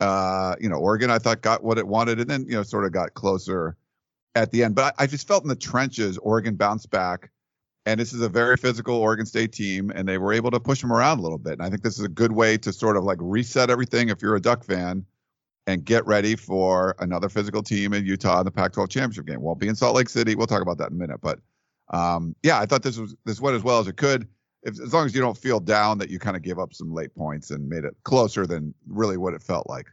Uh, you know, Oregon I thought got what it wanted, and then you know sort of got closer at the end. But I, I just felt in the trenches, Oregon bounced back and this is a very physical Oregon State team, and they were able to push them around a little bit. And I think this is a good way to sort of like reset everything if you're a Duck fan and get ready for another physical team in Utah in the Pac-12 championship game. Won't be in Salt Lake City. We'll talk about that in a minute. But um, yeah, I thought this was this went as well as it could. If, as long as you don't feel down that you kind of gave up some late points and made it closer than really what it felt like.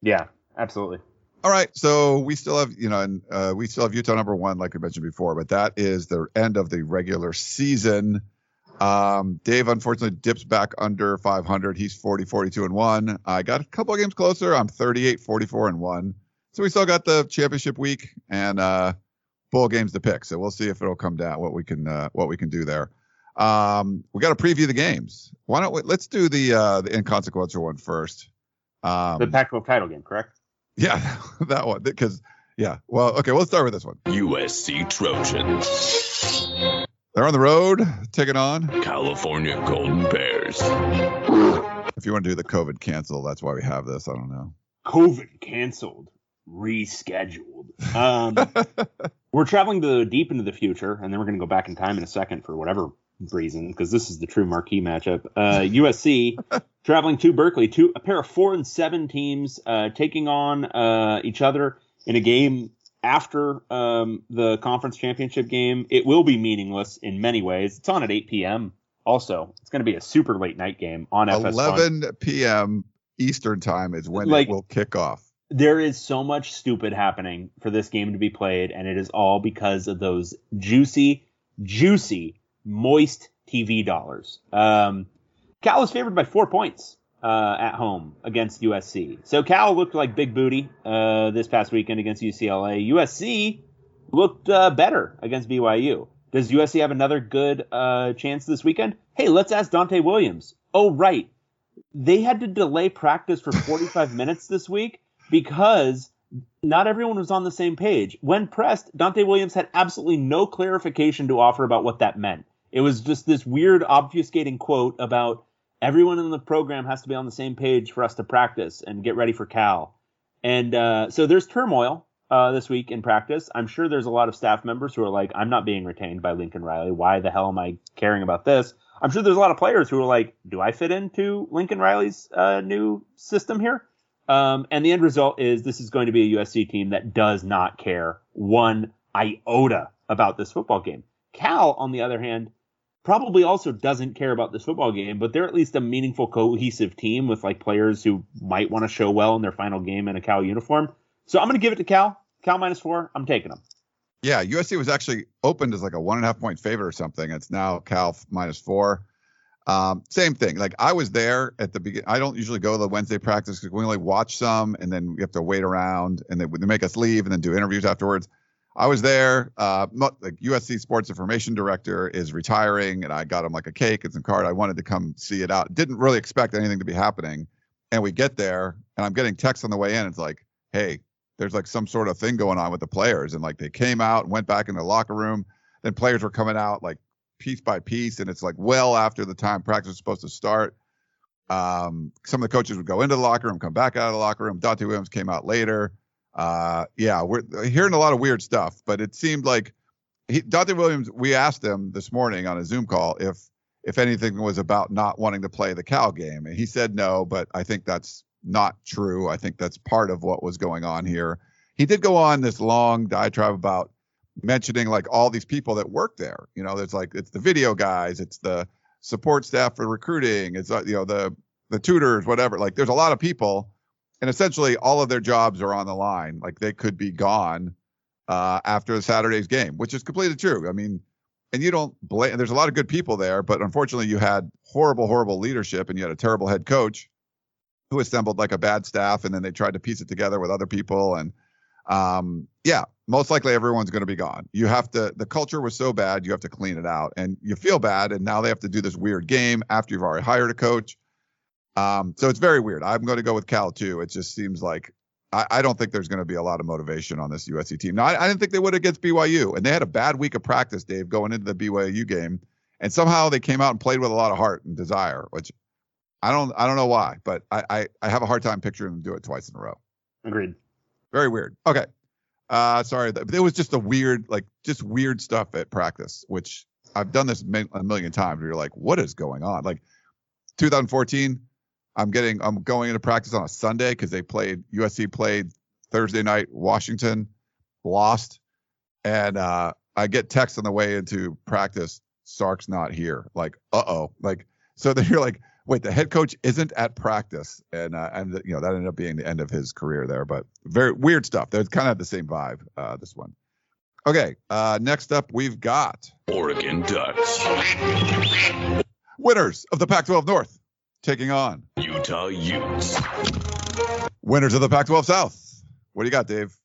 Yeah, absolutely. All right, so we still have, you know, and uh, we still have Utah number one, like we mentioned before, but that is the end of the regular season. Um, Dave unfortunately dips back under 500. He's 40, 42 and one. I got a couple of games closer. I'm 38, 44 and one. So we still got the championship week and uh, bowl games to pick. So we'll see if it'll come down what we can uh, what we can do there. Um, we got to preview the games. Why don't we? Let's do the uh, the inconsequential one first. Um, The Pac-12 title game, correct? yeah, that one. Because yeah. Well, okay. We'll start with this one. USC Trojans. They're on the road, taking on. California Golden Bears. If you want to do the COVID cancel, that's why we have this. I don't know. COVID canceled, rescheduled. Um, we're traveling to deep into the future, and then we're going to go back in time in a second for whatever reason, because this is the true marquee matchup. Uh, USC traveling to Berkeley, to a pair of four and seven teams uh, taking on uh, each other in a game after um, the conference championship game. It will be meaningless in many ways. It's on at 8 p.m. Also, it's going to be a super late night game on FS1. 11 p.m. Eastern time is when Like- it will kick off. there is so much stupid happening for this game to be played, and it is all because of those juicy, juicy, moist TV dollars. Um, Cal is favored by four points uh, at home against USC. So Cal looked like big booty uh, this past weekend against UCLA. USC looked uh, better against BYU. Does USC have another good uh, chance this weekend? Hey, let's ask Donte Williams. Oh, right. They had to delay practice for 45 minutes this week because not everyone was on the same page. When pressed, Donte Williams had absolutely no clarification to offer about what that meant. It was just this weird obfuscating quote about everyone in the program has to be on the same page for us to practice and get ready for Cal. And uh, so there's turmoil uh, this week in practice. I'm sure there's a lot of staff members who are like, I'm not being retained by Lincoln Riley. Why the hell am I caring about this? I'm sure there's a lot of players who are like, do I fit into Lincoln Riley's uh, new system here? Um, and the end result is this is going to be a USC team that does not care one iota about this football game. Cal, on the other hand, probably also doesn't care about this football game, but they're at least a meaningful, cohesive team with like players who might want to show well in their final game in a Cal uniform. So I'm going to give it to Cal. Cal minus four. I'm taking them. Yeah, USC was actually opened as like a one and a half point favorite or something. It's now Cal minus four. Um, same thing. Like I was there at the beginning. I don't usually go to the Wednesday practice because we only watch some, and then we have to wait around, and they, they make us leave, and then do interviews afterwards. I was there. Uh, not, like USC sports information director is retiring, and I got him like a cake and some card. I wanted to come see it out. Didn't really expect anything to be happening, and we get there, and I'm getting texts on the way in. It's like, hey, there's like some sort of thing going on with the players, and like they came out and went back in the locker room. Then players were coming out like piece by piece, and it's like well after the time practice was supposed to start. Um, some of the coaches would go into the locker room, come back out of the locker room. Donte Williams came out later. Uh, yeah, we're hearing a lot of weird stuff, but it seemed like he, Donte Williams. We asked him this morning on a Zoom call if if anything was about not wanting to play the Cal game, and he said no. But I think that's not true. I think that's part of what was going on here. He did go on this long diatribe about mentioning like all these people that work there. You know, there's like it's the video guys, it's the support staff for recruiting, it's uh, you know the the tutors, whatever. Like there's a lot of people, and essentially all of their jobs are on the line. Like they could be gone uh, after Saturday's game, which is completely true. I mean, and you don't blame. There's a lot of good people there, but unfortunately, you had horrible, horrible leadership, and you had a terrible head coach who assembled like a bad staff, and then they tried to piece it together with other people, and um, yeah, most likely everyone's going to be gone. You have to, the culture was so bad, you have to clean it out. And you feel bad. And now they have to do this weird game after you've already hired a coach. Um, so it's very weird. I'm going to go with Cal too. It just seems like I, I don't think there's going to be a lot of motivation on this USC team. Now, I, I didn't think they would against BYU. And they had a bad week of practice, Dave, going into the BYU game. And somehow they came out and played with a lot of heart and desire, which I don't I don't know why, but I, I, I have a hard time picturing them do it twice in a row. Agreed. Very weird. Okay. Uh, sorry, it was just a weird, like, just weird stuff at practice, which I've done this a million times. Where you're like, what is going on? Like, 2014, I'm getting, I'm going into practice on a Sunday because they played USC played Thursday night, Washington, lost, and uh, I get text on the way into practice. Sark's not here. Like, uh oh. Like, so then you're like, wait, the head coach isn't at practice, and uh, and you know that ended up being the end of his career there. But very weird stuff. There's kind of the same vibe. Uh, this one. Okay, uh, next up we've got Oregon Ducks. winners of the Pac-12 North taking on Utah Utes. winners of the Pac-12 South. What do you got, Dave?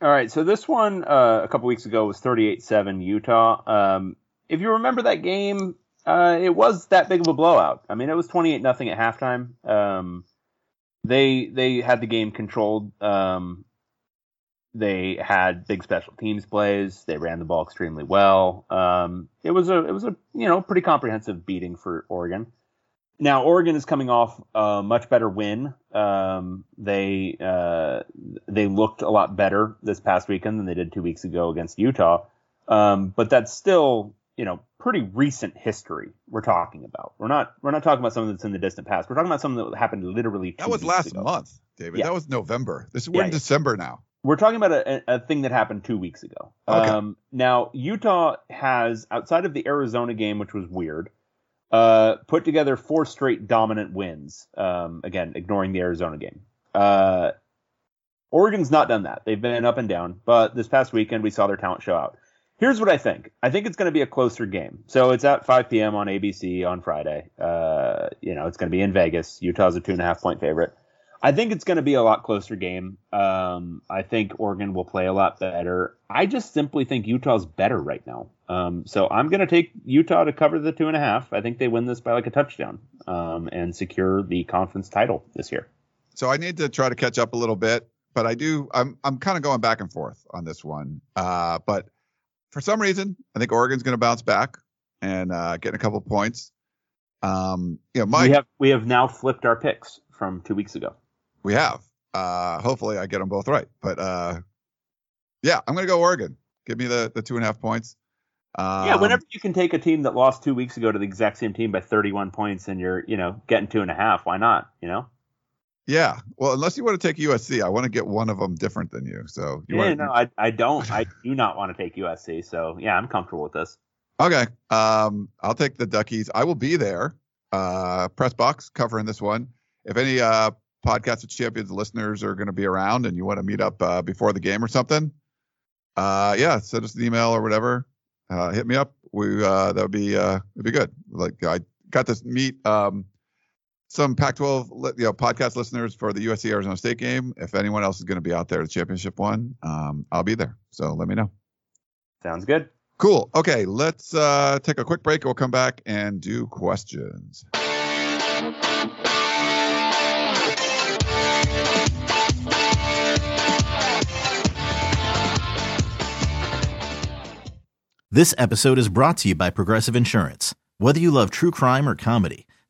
All right, so this one uh, a couple weeks ago was 38-7 Utah. Um, if you remember that game, uh, it was that big of a blowout. I mean, it was 28 nothing at halftime. Um, they they had the game controlled. Um, they had big special teams plays. They ran the ball extremely well. Um, it was a it was a you know pretty comprehensive beating for Oregon. Now Oregon is coming off a much better win. Um, they uh, they looked a lot better this past weekend than they did two weeks ago against Utah. Um, but that's still you know pretty recent history we're talking about. We're not we're not talking about something that's in the distant past. We're talking about something that happened literally. Two That was last ago. month, David. Yeah. That was November. This is we're Yeah, in yeah. December now. We're talking about a, a thing that happened two weeks ago. Okay. Um, now Utah has outside of the Arizona game, which was weird, uh, put together four straight dominant wins. Um, again, ignoring the Arizona game. Uh, Oregon's not done that. They've been up and down, but this past weekend we saw their talent show out. Here's what I think. I think it's going to be a closer game. So it's at 5 p.m. on ABC on Friday. Uh, you know, it's going to be in Vegas. Utah's a two and a half point favorite. I think it's going to be a lot closer game. Um, I think Oregon will play a lot better. I just simply think Utah's better right now. Um, so I'm going to take Utah to cover the two and a half. I think they win this by like a touchdown um, and secure the conference title this year. So I need to try to catch up a little bit, but I do. I'm I'm kind of going back and forth on this one. Uh, but for some reason, I think Oregon's going to bounce back and uh, get a couple points. Um, you know, Mike, we have we have now flipped our picks from two weeks ago. we have. Uh, hopefully, I get them both right. But uh, yeah, I'm going to go Oregon. Give me the the two and a half points. Um, yeah, whenever you can take a team that lost two weeks ago to the exact same team by 31 points and you're, you know, getting two and a half, why not? You know, Yeah. Well, unless you want to take USC, I want to get one of them different than you. So you Yeah, want no, I, I don't. I do not want to take USC. So yeah, I'm comfortable with this. Okay. Um, I'll take the Duckies. I will be there. Uh, press box covering this one. If any uh podcast of champions listeners are going to be around and you want to meet up uh, before the game or something, uh, yeah, send us an email or whatever. Uh, hit me up. We uh, that would be uh, it'd be good. Like I got to meet um some Pac-12 you know podcast listeners for the USC Arizona State game. If anyone else is going to be out there at the championship one, um, I'll be there. So let me know. Sounds good. Cool. Okay, let's uh, take a quick break. We'll come back and do questions. This episode is brought to you by Progressive Insurance. Whether you love true crime or comedy,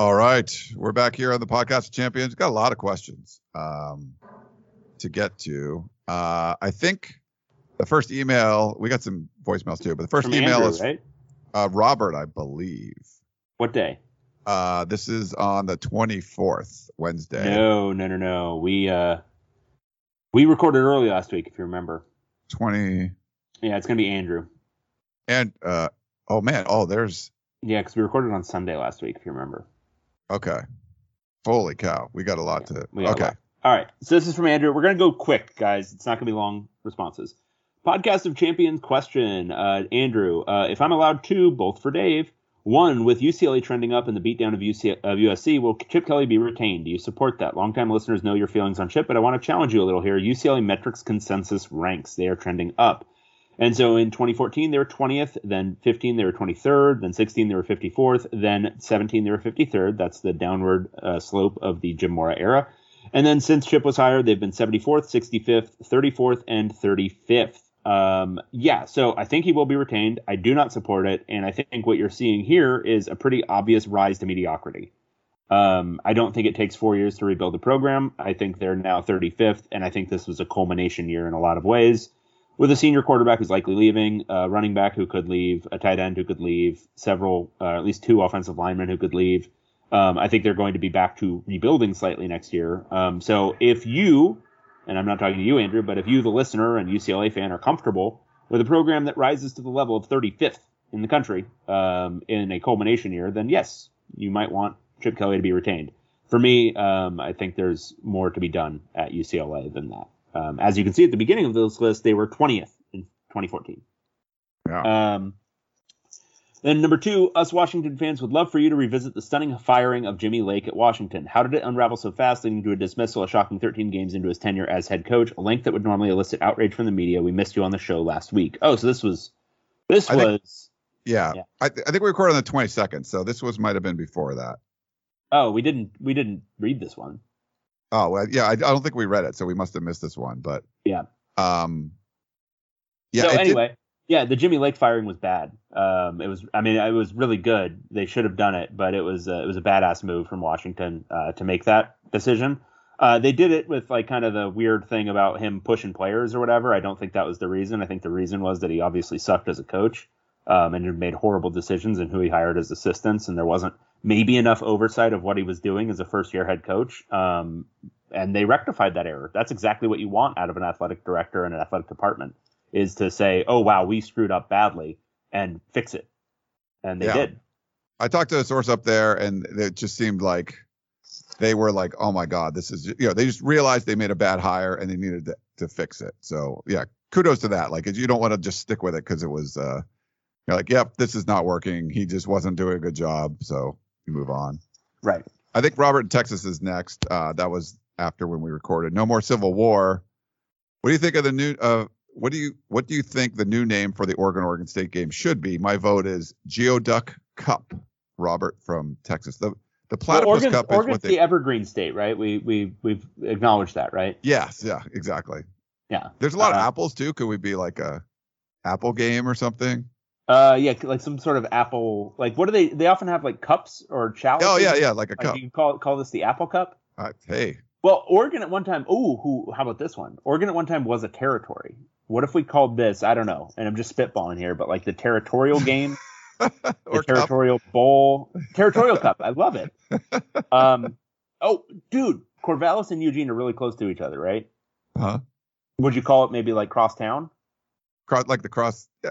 All right, we're back here on the podcast of champions. Got a lot of questions um, to get to. Uh, I think the first email we got some voicemails too, but the first From email Andrew, is right. uh, Robert, I believe. What day? Uh, this is on the 24th, Wednesday. No, no, no, no. We uh, we recorded early last week, if you remember. 20 Yeah, it's gonna be Andrew. and uh, oh man, oh there's Yeah, because we recorded on Sunday last week, if you remember. Okay. Holy cow, we got a lot to. Got a Okay, lot. All right. So this is from Andrew. We're gonna go quick, guys. It's not gonna be long responses. Podcast of Champions question, uh, Andrew. Uh, if I'm allowed two, both for Dave. One, with UCLA trending up and the beatdown of, UC, of USC, will Chip Kelly be retained? Do you support that? Longtime listeners know your feelings on Chip, but I want to challenge you a little here. UCLA metrics consensus ranks. They are trending up. And so in 2014, they were 20th. Then 15, they were 23rd. Then 16, they were 54th. Then 17, they were 53rd. That's the downward uh, slope of the Jim Mora era. And then since Chip was hired, they've been 74th, 65th, 34th, and 35th. Um, yeah, so I think he will be retained. I do not support it. And I think what you're seeing here is a pretty obvious rise to mediocrity. Um, I don't think it takes four years to rebuild the program. I think they're now 35th, and I think this was a culmination year in a lot of ways with a senior quarterback who's likely leaving, a running back who could leave, a tight end who could leave, several, uh, at least two offensive linemen who could leave. Um, I think they're going to be back to rebuilding slightly next year. Um, so if you, and I'm not talking to you, Andrew, but if you, the listener and UCLA fan, are comfortable with a program that rises to the level of 35th in the country um, in a culmination year, then yes, you might want Chip Kelly to be retained. For me, um, I think there's more to be done at UCLA than that. Um, as you can see at the beginning of this list, they were 20th in 2014. Yeah. Um, then number two, us Washington fans would love for you to revisit the stunning firing of Jimmy Lake at Washington. How did it unravel so fast, leading to a dismissal, a shocking 13 games into his tenure as head coach, a length that would normally elicit outrage from the media? We missed you on the show last week. Oh, so this was this I was think- yeah. Yeah. I, th- I think we recorded on the 22nd, so this was might have been before that. oh we didn't we didn't read this one. Oh well, yeah. I, I don't think we read it, so we must have missed this one. But Yeah. um, yeah. so it did- anyway, yeah, the Jimmy Lake firing was bad. Um, it was, I mean, it was really good. They should have done it, but it was, uh, it was a badass move from Washington uh, to make that decision. Uh, they did it with like kind of the weird thing about him pushing players or whatever. I don't think that was the reason. I think the reason was that he obviously sucked as a coach um, and made horrible decisions in who he hired as assistants, and there wasn't maybe enough oversight of what he was doing as a first year head coach. Um, and they rectified that error. That's exactly what you want out of an athletic director and an athletic department is to say, "Oh wow, we screwed up badly," and fix it. And they Yeah. did. I talked to a source up there, and it just seemed like they were like, oh my god, this is you know they just realized they made a bad hire and they needed to, to fix it. So yeah, kudos to that. Like you don't want to just stick with it because it was uh, you're like, yep, this is not working. He just wasn't doing a good job, so you move on. Right. I think Robert in Texas is next. Uh, that was after when we recorded. No more Civil War. What do you think of the new? Uh, what do you what do you think the new name for the Oregon Oregon State game should be? My vote is Geoduck Cup. Robert from Texas. The the Platypus well, Oregon's, Cup is Oregon's what they. the evergreen state, right? We we we've acknowledged that, right? Yes, yeah, exactly. Yeah. There's a lot of Uh, apples too. Could we be like a apple game or something? Uh, yeah, like some sort of apple. Like, what do they? They often have like cups or chalices. Oh yeah, yeah, like a Like, cup. you call call this the apple cup. Uh, hey, Well, Oregon at one time. Oh, who? How about this one? Oregon at one time was a territory. What if we called this? I don't know, and I'm just spitballing here, but like the territorial game, or the cup. territorial bowl, territorial cup. I love it. Um, oh, dude, Corvallis and Eugene are really close to each other, right? Huh? Would you call it maybe like crosstown? Cross, like the cross, yeah,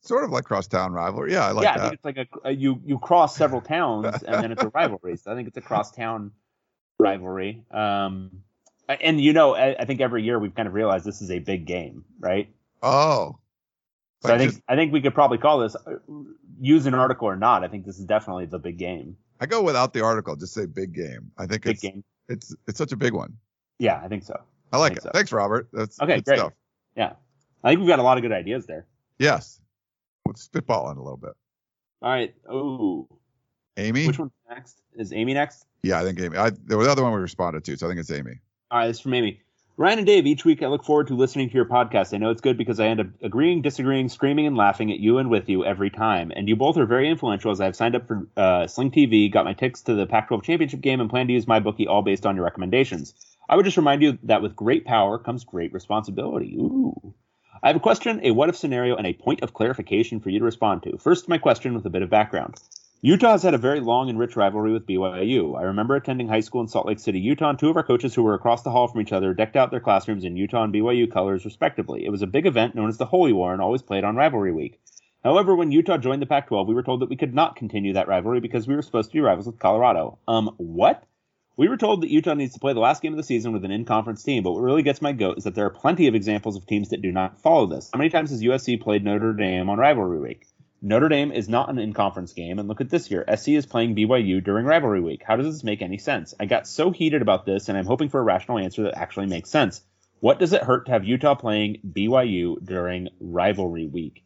sort of like crosstown rivalry. Yeah, I like yeah, I that. think it's like a, a you you cross several towns and then it's a rivalry. So I think it's a crosstown rivalry. Um, and you know, I, I think every year we've kind of realized this is a big game, right? oh, So I think just- I think we could probably call this uh, use an article or not. I think this is definitely the big game. I go without the article. Just say big game. I think Big it's game. it's it's such a big one. Yeah, I think so. I like think it. so. Thanks, Robert. That's Okay, good great. stuff. Yeah, I think we've got a lot of good ideas there. Yes. Let's spitball in a little bit. All right. Oh, Amy. which one's next? Is Amy next? Yeah, I think Amy. I, there was the other one we responded to, so I think it's Amy. All right, this is from Amy. Ryan and Dave, each week I look forward to listening to your podcast. I know it's good because I end up agreeing, disagreeing, screaming, and laughing at you and with you every time. And you both are very influential as I have signed up for uh, Sling TV, got my ticks to the Pac 12 championship game, and plan to use my bookie all based on your recommendations. I would just remind you that with great power comes great responsibility. Ooh. I have a question, a what if scenario, and a point of clarification for you to respond to. First, my question with a bit of background. Utah has had a very long and rich rivalry with BYU. I remember attending high school in Salt Lake City, Utah, and two of our coaches who were across the hall from each other decked out their classrooms in Utah and BYU colors, respectively. It was a big event known as the Holy War and always played on rivalry week. However, when Utah joined the Pac 12, we were told that we could not continue that rivalry because we were supposed to be rivals with Colorado. Um, what? We were told that Utah needs to play the last game of the season with an in conference team, but what really gets my goat is that there are plenty of examples of teams that do not follow this. How many times has USC played Notre Dame on rivalry week? Notre Dame is not an in conference game, and look at this year. SC is playing BYU during rivalry week. How does this make any sense? I got so heated about this, and I'm hoping for a rational answer that actually makes sense. What does it hurt to have Utah playing BYU during rivalry week?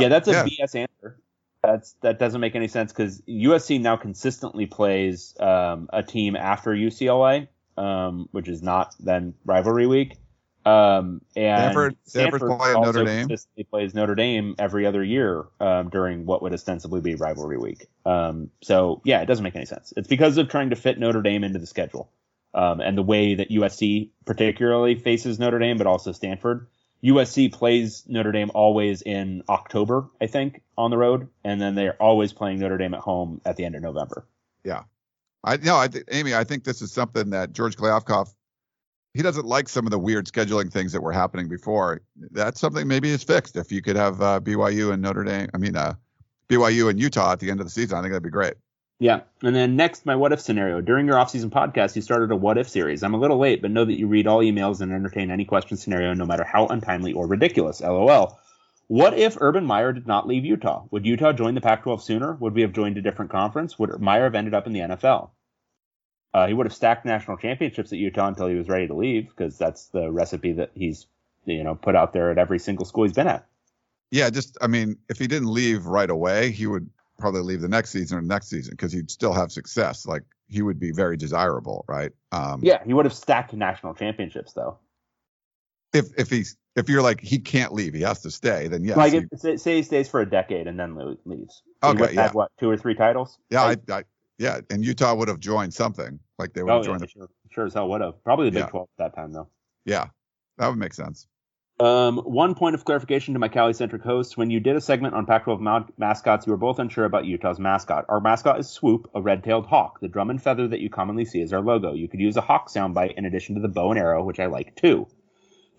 Yeah, that's a BS answer. That's that doesn't make any sense because USC now consistently plays um, a team after UCLA, um, which is not then rivalry week. Um, and Stanford- Stanford's Stanford also Notre Dame? consistently plays Notre Dame every other year um, during what would ostensibly be rivalry week. Um, so yeah, it doesn't make any sense. It's because of trying to fit Notre Dame into the schedule um, and the way that USC particularly faces Notre Dame, but also Stanford. USC plays Notre Dame always in October, I think, on the road, and then they're always playing Notre Dame at home at the end of November. Yeah, I no, I think Amy, I think this is something that George Kliavkoff he doesn't like some of the weird scheduling things that were happening before. That's something maybe is fixed. If you could have uh, BYU and Notre Dame, I mean uh, BYU and Utah at the end of the season, I think that'd be great. Yeah. And then next, my what if scenario. During your off-season podcast, you started a what if series. I'm a little late, but know that you read all emails and entertain any question scenario, no matter how untimely or ridiculous. LOL. What if Urban Meyer did not leave Utah? Would Utah join the Pac-12 sooner? Would we have joined a different conference? Would Meyer have ended up in the NFL? Uh, he would have stacked national championships at Utah until he was ready to leave, because that's the recipe that he's, you know, put out there at every single school he's been at. Yeah, just I mean, if he didn't leave right away, he would probably leave the next season or next season because he'd still have success. Like he would be very desirable, right? Um, Yeah, he would have stacked national championships, though. If if he's if you're like he can't leave, he has to stay. Then yes, like, he- if- say, he stays for a decade and then leaves. Okay, yeah. Had, what two or three titles? yeah, Like, I, I yeah, and Utah would have joined something like they would oh have yeah, joined. the, sure, sure as hell would have. Probably the Big Yeah. Twelve at that time though. yeah, that would make sense. Um, one point of clarification to my Cali-centric hosts: When you did a segment on Pac-12 ma- mascots, you were both unsure about Utah's mascot. Our mascot is Swoop, a red-tailed hawk. The drum and feather that you commonly see is our logo. You could use a hawk soundbite in addition to the bow and arrow, which I like too.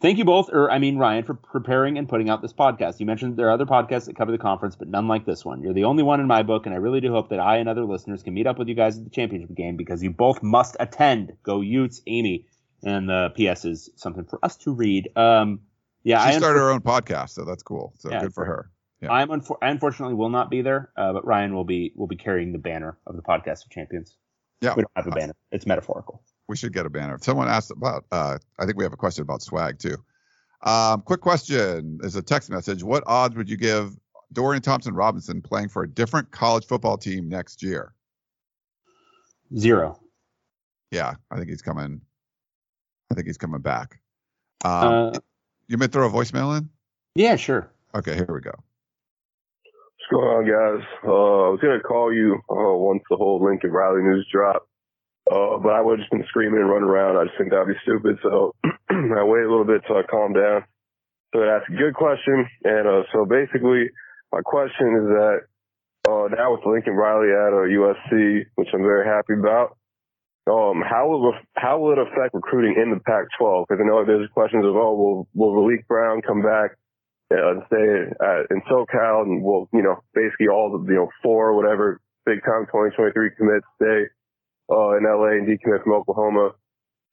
Thank you both, or I mean Ryan, for preparing and putting out this podcast. You mentioned there are other podcasts that cover the conference, but none like this one. You're the only one in my book, and I really do hope that I and other listeners can meet up with you guys at the championship game because you both must attend. Go Utes, Amy, and the PS is something for us to read. Um, yeah, She I started her own podcast, so that's cool. So Yeah, good for her. Yeah. I'm unfor- I unfortunately will not be there, uh, but Ryan will be will be carrying the banner of the podcast of champions. Yeah. We don't have a banner; it's metaphorical. We should get a banner. Someone asked about. Uh, I think we have a question about swag too. Um, quick question is a text message. What odds would you give Dorian Thompson Robinson playing for a different college football team next year? Zero. Yeah, I think he's coming. I think he's coming back. Um, Uh, you may throw a voicemail in. yeah, sure. Okay, here we go. What's going on, guys? Uh, I was gonna call you uh, once the whole Lincoln Riley news dropped, uh, but I would have just been screaming and running around. I just think that'd be stupid. So I waited a little bit till I calmed down. So that's a good question. And uh, so basically, my question is that uh, now with Lincoln Riley at uh, USC, which I'm very happy about, um, how will how will it affect recruiting in the Pac-12? Because I know there's questions of oh, will will Raleek Brown come back? uh, and stay at, in SoCal and we'll, you know, basically all the, you know, four, whatever big time 2023 commits stay, uh, in LA and decommit from Oklahoma.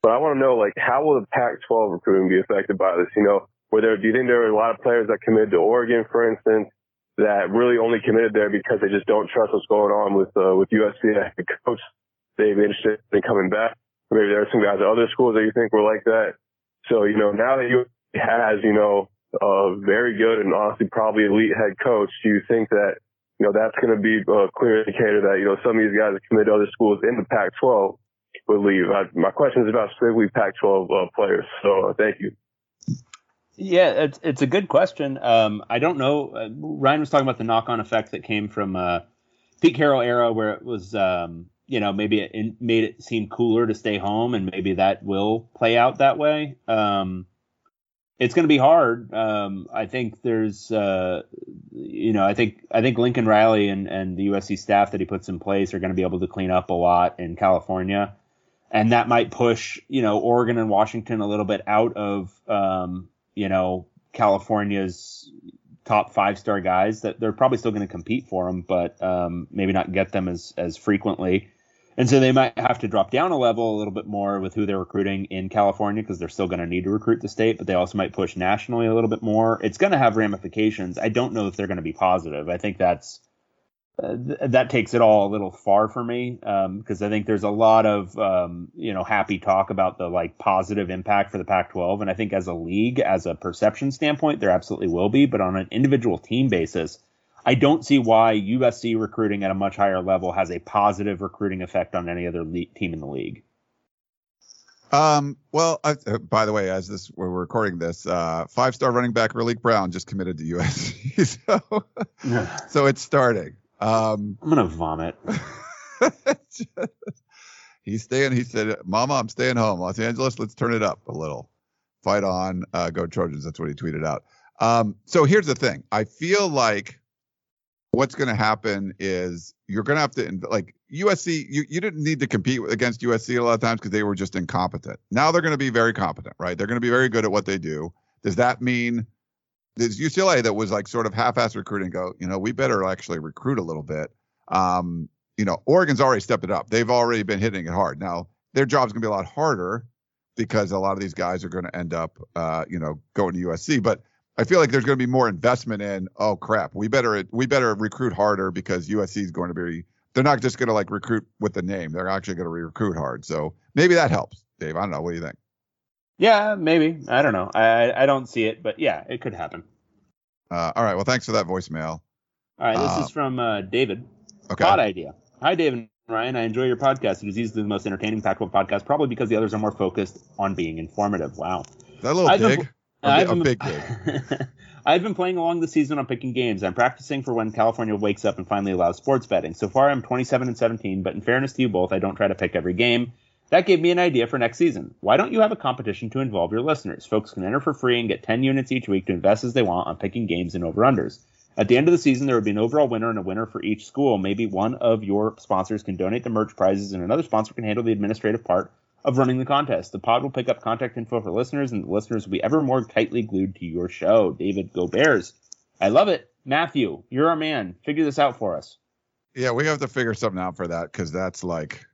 But I want to know, like, how will the Pac-12 recruiting be affected by this? You know, were there, do you think there are a lot of players that committed to Oregon, for instance, that really only committed there because they just don't trust what's going on with, uh, with USC head coach? They'd be interested in coming back. Maybe there are some guys at other schools that you think were like that. So, you know, now that you has, you know, a very good and honestly probably elite head coach, do you think that, you know, that's going to be a clear indicator that, you know, some of these guys that commit to other schools in the Pac-12 would leave? I, my question is about specifically Pac-12 uh, players. So uh, thank you. Yeah, it's it's a good question. Um, I don't know. Uh, Ryan was talking about the knock-on effect that came from uh, Pete Carroll era, where it was, um, you know, maybe it, made it seem cooler to stay home, and maybe that will play out that way. Um, it's going to be hard. Um, I think there's, uh, you know, I think I think Lincoln Riley and, and the USC staff that he puts in place are going to be able to clean up a lot in California, and that might push, you know, Oregon and Washington a little bit out of, um, you know, California's top five star guys. That they're probably still going to compete for them, but um, maybe not get them as as frequently. And so they might have to drop down a level a little bit more with who they're recruiting in California because they're still going to need to recruit the state, but they also might push nationally a little bit more. It's going to have ramifications. I don't know if they're going to be positive. I think that's uh, th- that takes it all a little far for me because I think there's a lot of um, you know happy talk about the like positive impact for the Pac-12, and I think as a league, as a perception standpoint, there absolutely will be. But on an individual team basis, I don't see why USC recruiting at a much higher level has a positive recruiting effect on any other le- team in the league. Um, well, I, uh, by the way, as this we're recording this, uh, five-star running back Raleek Brown just committed to USC, so so it's starting. Um, I'm gonna vomit. he's staying. He said, "Mama, I'm staying home. Los Angeles, let's turn it up a little. Fight on, uh, go Trojans." That's what he tweeted out. Um, so here's the thing. I feel like what's going to happen is you're going to have to like USC. You you didn't need to compete against USC a lot of times because they were just incompetent. Now they're going to be very competent, right? They're going to be very good at what they do. Does that mean? Does UCLA that was like sort of half-ass recruiting go? You know, we better actually recruit a little bit. Um, you know, Oregon's already stepped it up. They've already been hitting it hard. Now their job's gonna be a lot harder because a lot of these guys are going to end up, uh, you know, going to USC. But I feel like there's going to be more investment in. Oh crap, we better we better recruit harder because USC is going to be. They're not just going to like recruit with the name. They're actually going to recruit hard. So maybe that helps, Dave. I don't know. What do you think? Yeah, maybe. I don't know. I I don't see it, but yeah, it could happen. Uh, all right. Well, thanks for that voicemail. All right, this Uh, is from uh, David. Okay. Pod idea. Hi, David and Ryan. I enjoy your podcast. It is easily the most entertaining Pac-12 podcast, probably because the others are more focused on being informative. Wow. That a little I've dig? A, I've a been- big dig. I've been playing along the season on picking games. I'm practicing for when California wakes up and finally allows sports betting. So far, I'm 27 and 17, but in fairness to you both, I don't try to pick every game. That gave me an idea for next season. Why don't you have a competition to involve your listeners? Folks can enter for free and get 10 units each week to invest as they want on picking games and over-unders. At the end of the season, there would be an overall winner and a winner for each school. Maybe one of your sponsors can donate the merch prizes and another sponsor can handle the administrative part of running the contest. The pod will pick up contact info for listeners, and the listeners will be ever more tightly glued to your show. David, go Bears! I love it. Matthew, you're our man. Figure this out for us. Yeah, we have to figure something out for that because that's like,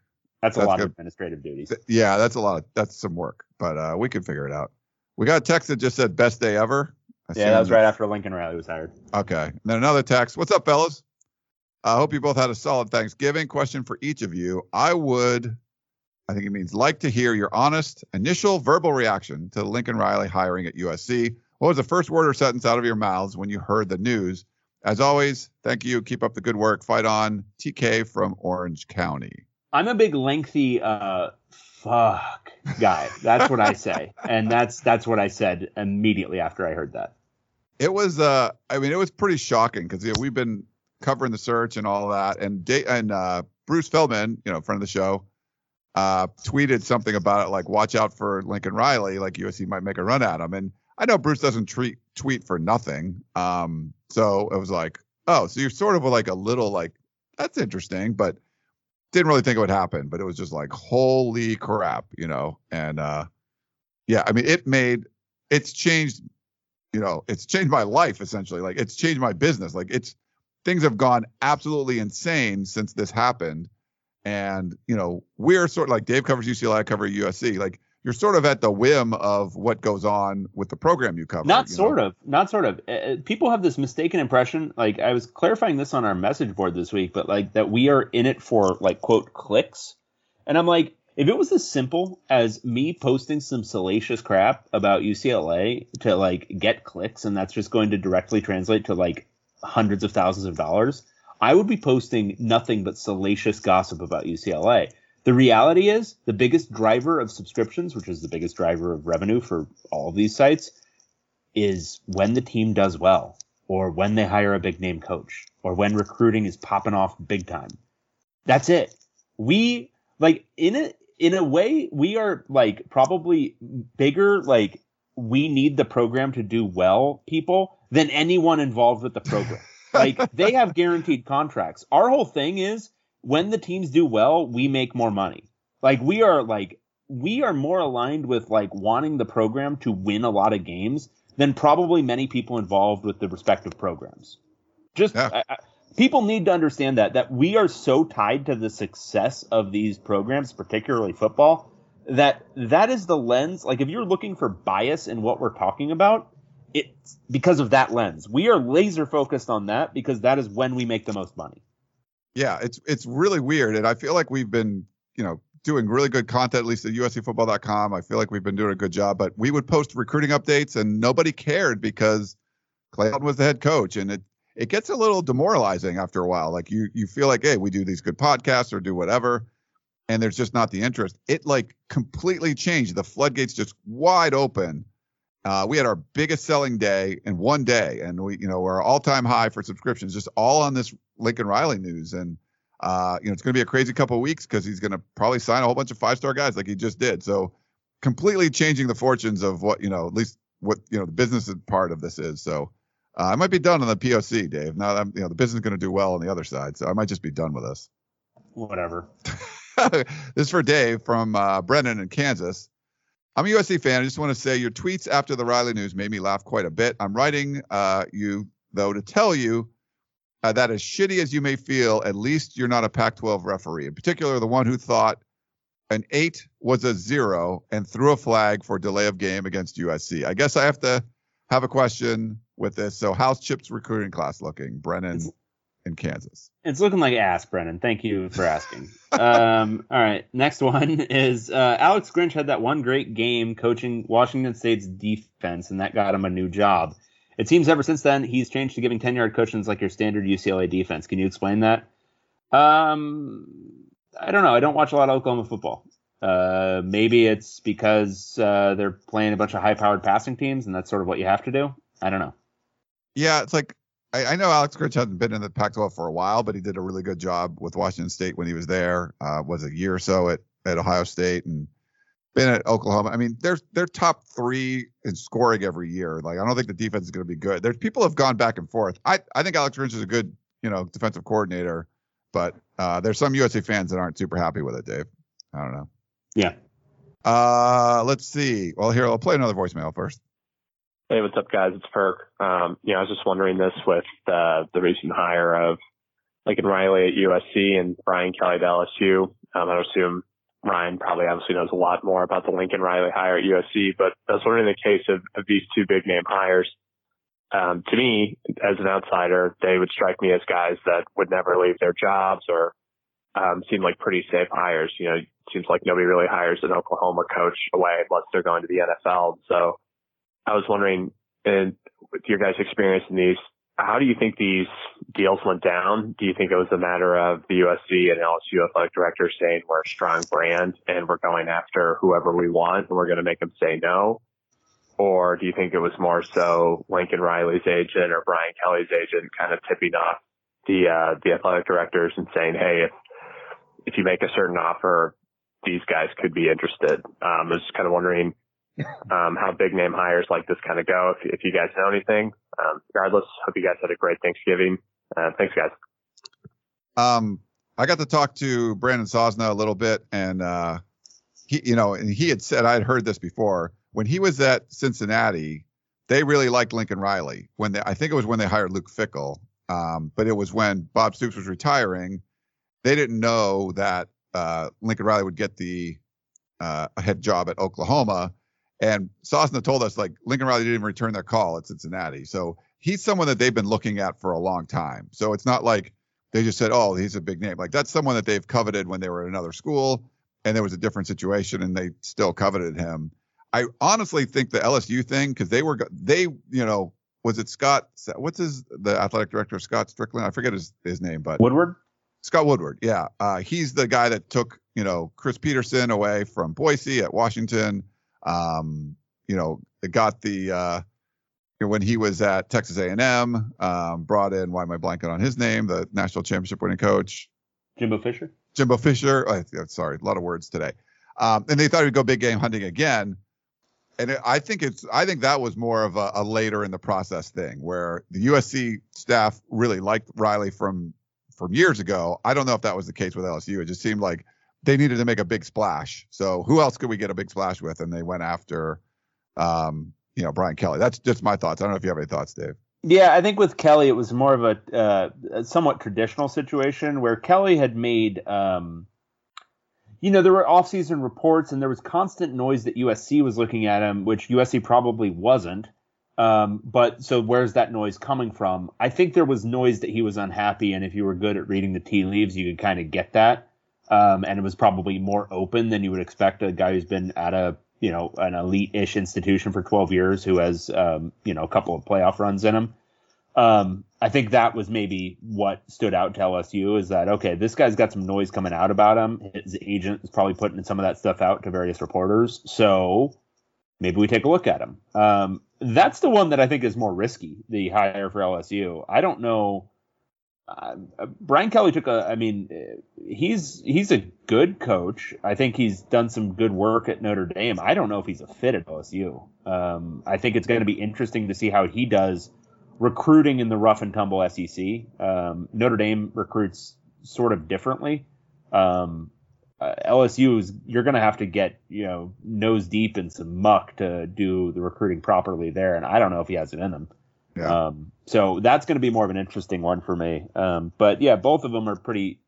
That's a That's lot good. of administrative duties. yeah, that's a lot of that's some work, but uh, we can figure it out. We got a text that just said best day ever. I Yeah, that was right after Lincoln Riley was hired. Okay. And then another text. What's up, fellas? I hope you both had a solid Thanksgiving. Question for each of you. I would, I think it means like to hear your honest initial verbal reaction to Lincoln Riley hiring at USC. What was the first word or sentence out of your mouths when you heard the news? As always, thank you. Keep up the good work. Fight on. TK from Orange County. I'm a big lengthy uh fuck guy. That's what I say. and that's that's what I said immediately after I heard that. It was, uh, I mean, it was pretty shocking because you know, we've been covering the search and all that, and da- and uh, Bruce Feldman, you know, friend of the show, uh, tweeted something about it like, "Watch out for Lincoln Riley, like USC might make a run at him." And I know Bruce doesn't treat tweet for nothing, um, so it was like, oh, so you're sort of like a little like, that's interesting, but didn't really think it would happen. But it was just like, holy crap, you know, and uh, yeah, I mean, it made it's changed you know, it's changed my life essentially. Like it's changed my business. Like it's things have gone absolutely insane since this happened. And, you know, we're sort of like Dave covers UCLA, I cover USC. Like you're sort of at the whim of what goes on with the program you cover. Not you sort know? of, not sort of. Uh, people have this mistaken impression. Like I was clarifying this on our message board this week, but like that we are in it for like quote clicks, and I'm like, if it was as simple as me posting some salacious crap about UCLA to like get clicks, and that's just going to directly translate to like hundreds of thousands of dollars, I would be posting nothing but salacious gossip about UCLA. The reality is, the biggest driver of subscriptions, which is the biggest driver of revenue for all of these sites, is when the team does well, or when they hire a big name coach, or when recruiting is popping off big time. That's it. We like in a in a way we are like probably bigger like we need the program to do well people than anyone involved with the program. Like they have guaranteed contracts. Our whole thing is when the teams do well, we make more money. Like we are like we are more aligned with like wanting the program to win a lot of games than probably many people involved with the respective programs. Just Yeah. I, I, people need to understand that that we are so tied to the success of these programs, particularly football, that that is the lens. Like if you're looking for bias in what we're talking about, it's because of that lens. We are laser focused on that because that is when we make the most money. Yeah, it's it's really weird, and I feel like we've been, you know, doing really good content, at least at USCFootball.com. I feel like we've been doing a good job, but we would post recruiting updates, and nobody cared because Clay Helton was the head coach, and it it gets a little demoralizing after a while. Like you you feel like, hey, we do these good podcasts or do whatever, and there's just not the interest. It like completely changed. The floodgates just wide open. Uh, we had our biggest selling day in one day, and we, you know, we're all time high for subscriptions, just all on this Lincoln Riley news. And uh, you know, it's going to be a crazy couple of weeks because he's going to probably sign a whole bunch of five star guys like he just did. So completely changing the fortunes of what you know, at least what you know, the business part of this is. So uh, I might be done on the POC, Dave. Now I'm, you know, the business is going to do well on the other side, so I might just be done with this. Whatever. this is for Dave from uh, Brennan in Kansas. I'm a USC fan. I just want to say your tweets after the Riley news made me laugh quite a bit. I'm writing uh, you, though, to tell you uh, that as shitty as you may feel, at least you're not a Pac 12 referee. In particular, the one who thought an eight was a zero and threw a flag for delay of game against USC. I guess I have to have a question with this. So, how's Chip's recruiting class looking, Brennan in Kansas? It's looking like ass, Brennan. Thank you for asking. um, all right, next one is uh, Alex Grinch had that one great game coaching Washington State's defense, and that got him a new job. It seems ever since then he's changed to giving ten yard cushions like your standard UCLA defense. Can you explain that? Um, I don't know. I don't watch a lot of Oklahoma football. Uh, maybe it's because uh, they're playing a bunch of high powered passing teams, and that's sort of what you have to do. I don't know. Yeah, it's like I, I know Alex Grinch hasn't been in the Pac-12 for a while, but he did a really good job with Washington State when he was there. Uh, was a year or so at, at Ohio State and been at Oklahoma. I mean, they're they're top three in scoring every year. Like I don't think the defense is going to be good. There's people have gone back and forth. I I think Alex Grinch is a good you know defensive coordinator, but uh, there's some USC fans that aren't super happy with it. Dave, I don't know. Yeah. Uh, let's see. Well, here I'll play another voicemail first. Hey, what's up, guys? It's Perk. Um, you know, I was just wondering this with uh, the recent hire of Lincoln Riley at USC and Brian Kelly at LSU. Um, I assume Ryan probably obviously knows a lot more about the Lincoln Riley hire at USC, but I was wondering in the case of, of these two big name hires, um, to me, as an outsider, they would strike me as guys that would never leave their jobs or um, seem like pretty safe hires. You know, it seems like nobody really hires an Oklahoma coach away unless they're going to the NFL. So I was wondering, and with your guys' experience in these, how do you think these deals went down? Do you think it was a matter of the USC and LSU athletic directors saying we're a strong brand and we're going after whoever we want and we're going to make them say no? Or do you think it was more so Lincoln Riley's agent or Brian Kelly's agent kind of tipping off the uh, the athletic directors and saying, hey, if if you make a certain offer, these guys could be interested. Um, I was just kind of wondering um, how big name hires like this kind of go. If, if you guys know anything, um, regardless, hope you guys had a great Thanksgiving. Uh, thanks, guys. Um, I got to talk to Brandon Sosna a little bit, and uh, he, you know, and he had said I had heard this before when he was at Cincinnati. They really liked Lincoln Riley when they, I think it was when they hired Luke Fickell, um, but it was when Bob Stoops was retiring. They didn't know that uh, Lincoln Riley would get the uh, head job at Oklahoma. And Sosna told us like Lincoln Riley didn't even return their call at Cincinnati. So he's someone that they've been looking at for a long time. So it's not like they just said, oh, he's a big name. Like that's someone that they've coveted when they were at another school and there was a different situation and they still coveted him. I honestly think the LSU thing, because they were, they, you know, was it Scott? What's his, the athletic director, Scott Strickland? I forget his, his name, but Woodward? Scott Woodward. Yeah. Uh, he's the guy that took, you know, Chris Petersen away from Boise at Washington. Um, you know, it got the, uh, when he was at Texas A&M, um, brought in, why am I blanking on his name? The national championship winning coach. Jimbo Fisher? Jimbo Fisher. Oh, sorry, a lot of words today. Um, and they thought he'd go big game hunting again. And it, I think it's, I think that was more of a, a later in the process thing where the USC staff really liked Riley from from years ago. I don't know if that was the case with LSU. It just seemed like they needed to make a big splash. So who else could we get a big splash with? And they went after, um, you know, Brian Kelly. That's just my thoughts. I don't know if you have any thoughts, Dave. Yeah, I think with Kelly, it was more of a, uh, a somewhat traditional situation where Kelly had made, um, you know, there were offseason reports and there was constant noise that USC was looking at him, which USC probably wasn't. Um, but so where's that noise coming from? I think there was noise that he was unhappy, and if you were good at reading the tea leaves, you could kind of get that. Um, and it was probably more open than you would expect a guy who's been at a you know an elite-ish institution for 12 years who has um, you know a couple of playoff runs in him. Um, I think that was maybe what stood out to LSU is that okay, this guy's got some noise coming out about him. His agent is probably putting some of that stuff out to various reporters, so maybe we take a look at him. Um, that's the one that I think is more risky, the hire for LSU. I don't know. Uh, Brian Kelly took a. I mean, he's he's a good coach. I think he's done some good work at Notre Dame. I don't know if he's a fit at LSU. Um, I think it's going to be interesting to see how he does recruiting in the rough and tumble SEC. Um, Notre Dame recruits sort of differently. Um, uh, LSU is you're going to have to get you know nose deep in some muck to do the recruiting properly there, and I don't know if he has it in him. Yeah. Um, so that's going to be more of an interesting one for me. Um, but yeah, both of them are pretty.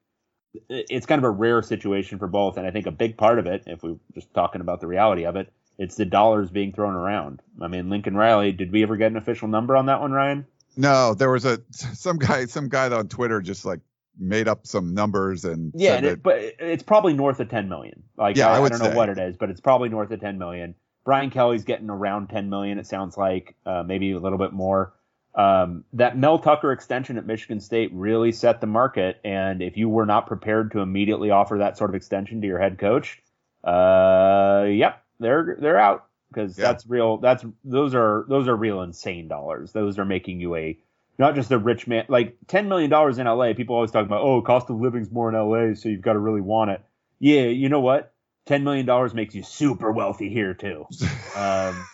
It's kind of a rare situation for both, and I think a big part of it, if we're just talking about the reality of it, it's the dollars being thrown around. I mean, Lincoln Riley. Did we ever get an official number on that one, Ryan? No, there was a some guy some guy on Twitter just like made up some numbers and yeah, and it, that- but it's probably north of 10 million. Like Yeah, I, I I don't know what it is, but it's probably north of 10 million. Brian Kelly's getting around 10 million. It sounds like uh, maybe a little bit more. Um, that Mel Tucker extension at Michigan State really set the market, and if you were not prepared to immediately offer that sort of extension to your head coach, uh, yep, they're they're out because Yeah. that's real. That's those are those are real insane dollars. Those are making you a not just a rich man. Like ten million dollars in LA, people always talk about, oh, cost of living's more in LA, so you've got to really want it. Yeah, you know what? Ten million dollars makes you super wealthy here too. Um,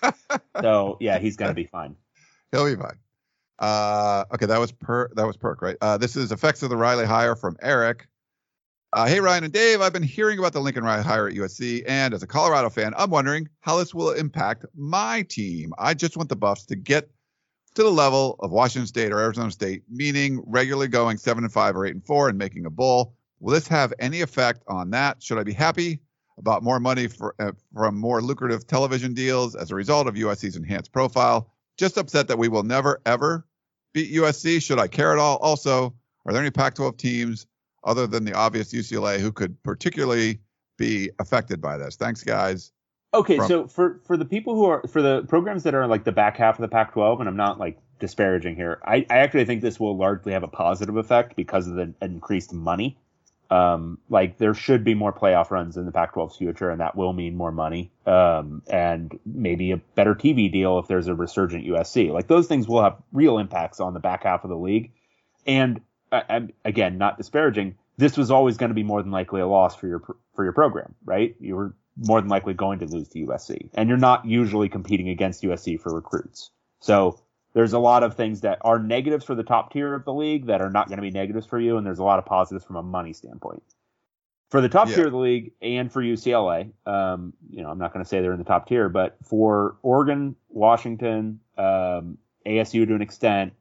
so yeah, he's gonna be fine. He'll be fine. Uh, okay, that was per that was perk, right? Uh, this is effects of the Riley hire from Eric. Uh, hey, Ryan and Dave, I've been hearing about the Lincoln Riley hire at USC, and as a Colorado fan, I'm wondering how this will impact my team. I just want the Buffs to get to the level of Washington State or Arizona State, meaning regularly going seven and five or eight and four and making a bowl. Will this have any effect on that? Should I be happy about more money for, uh, from more lucrative television deals as a result of USC's enhanced profile? Just upset that we will never ever beat USC. Should I care at all? Also, are there any Pac-12 teams other than the obvious UCLA who could particularly be affected by this? Thanks, guys. Okay, From- so for for the people who are for the programs that are like the back half of the Pac-12, and I'm not like disparaging here, I, I actually think this will largely have a positive effect because of the increased money. Um, like there should be more playoff runs in the Pac-12's future, and that will mean more money, um, and maybe a better TV deal if there's a resurgent USC. Like those things will have real impacts on the back half of the league. And I'm again not disparaging. This was always going to be more than likely a loss for your for your program, right? You were more than likely going to lose to USC, and you're not usually competing against USC for recruits. So there's a lot of things that are negatives for the top tier of the league that are not going to be negatives for you, and there's a lot of positives from a money standpoint. For the top Yeah. tier of the league and for UCLA, um, you know, I'm not going to say they're in the top tier, but for Oregon, Washington, um, ASU to an extent,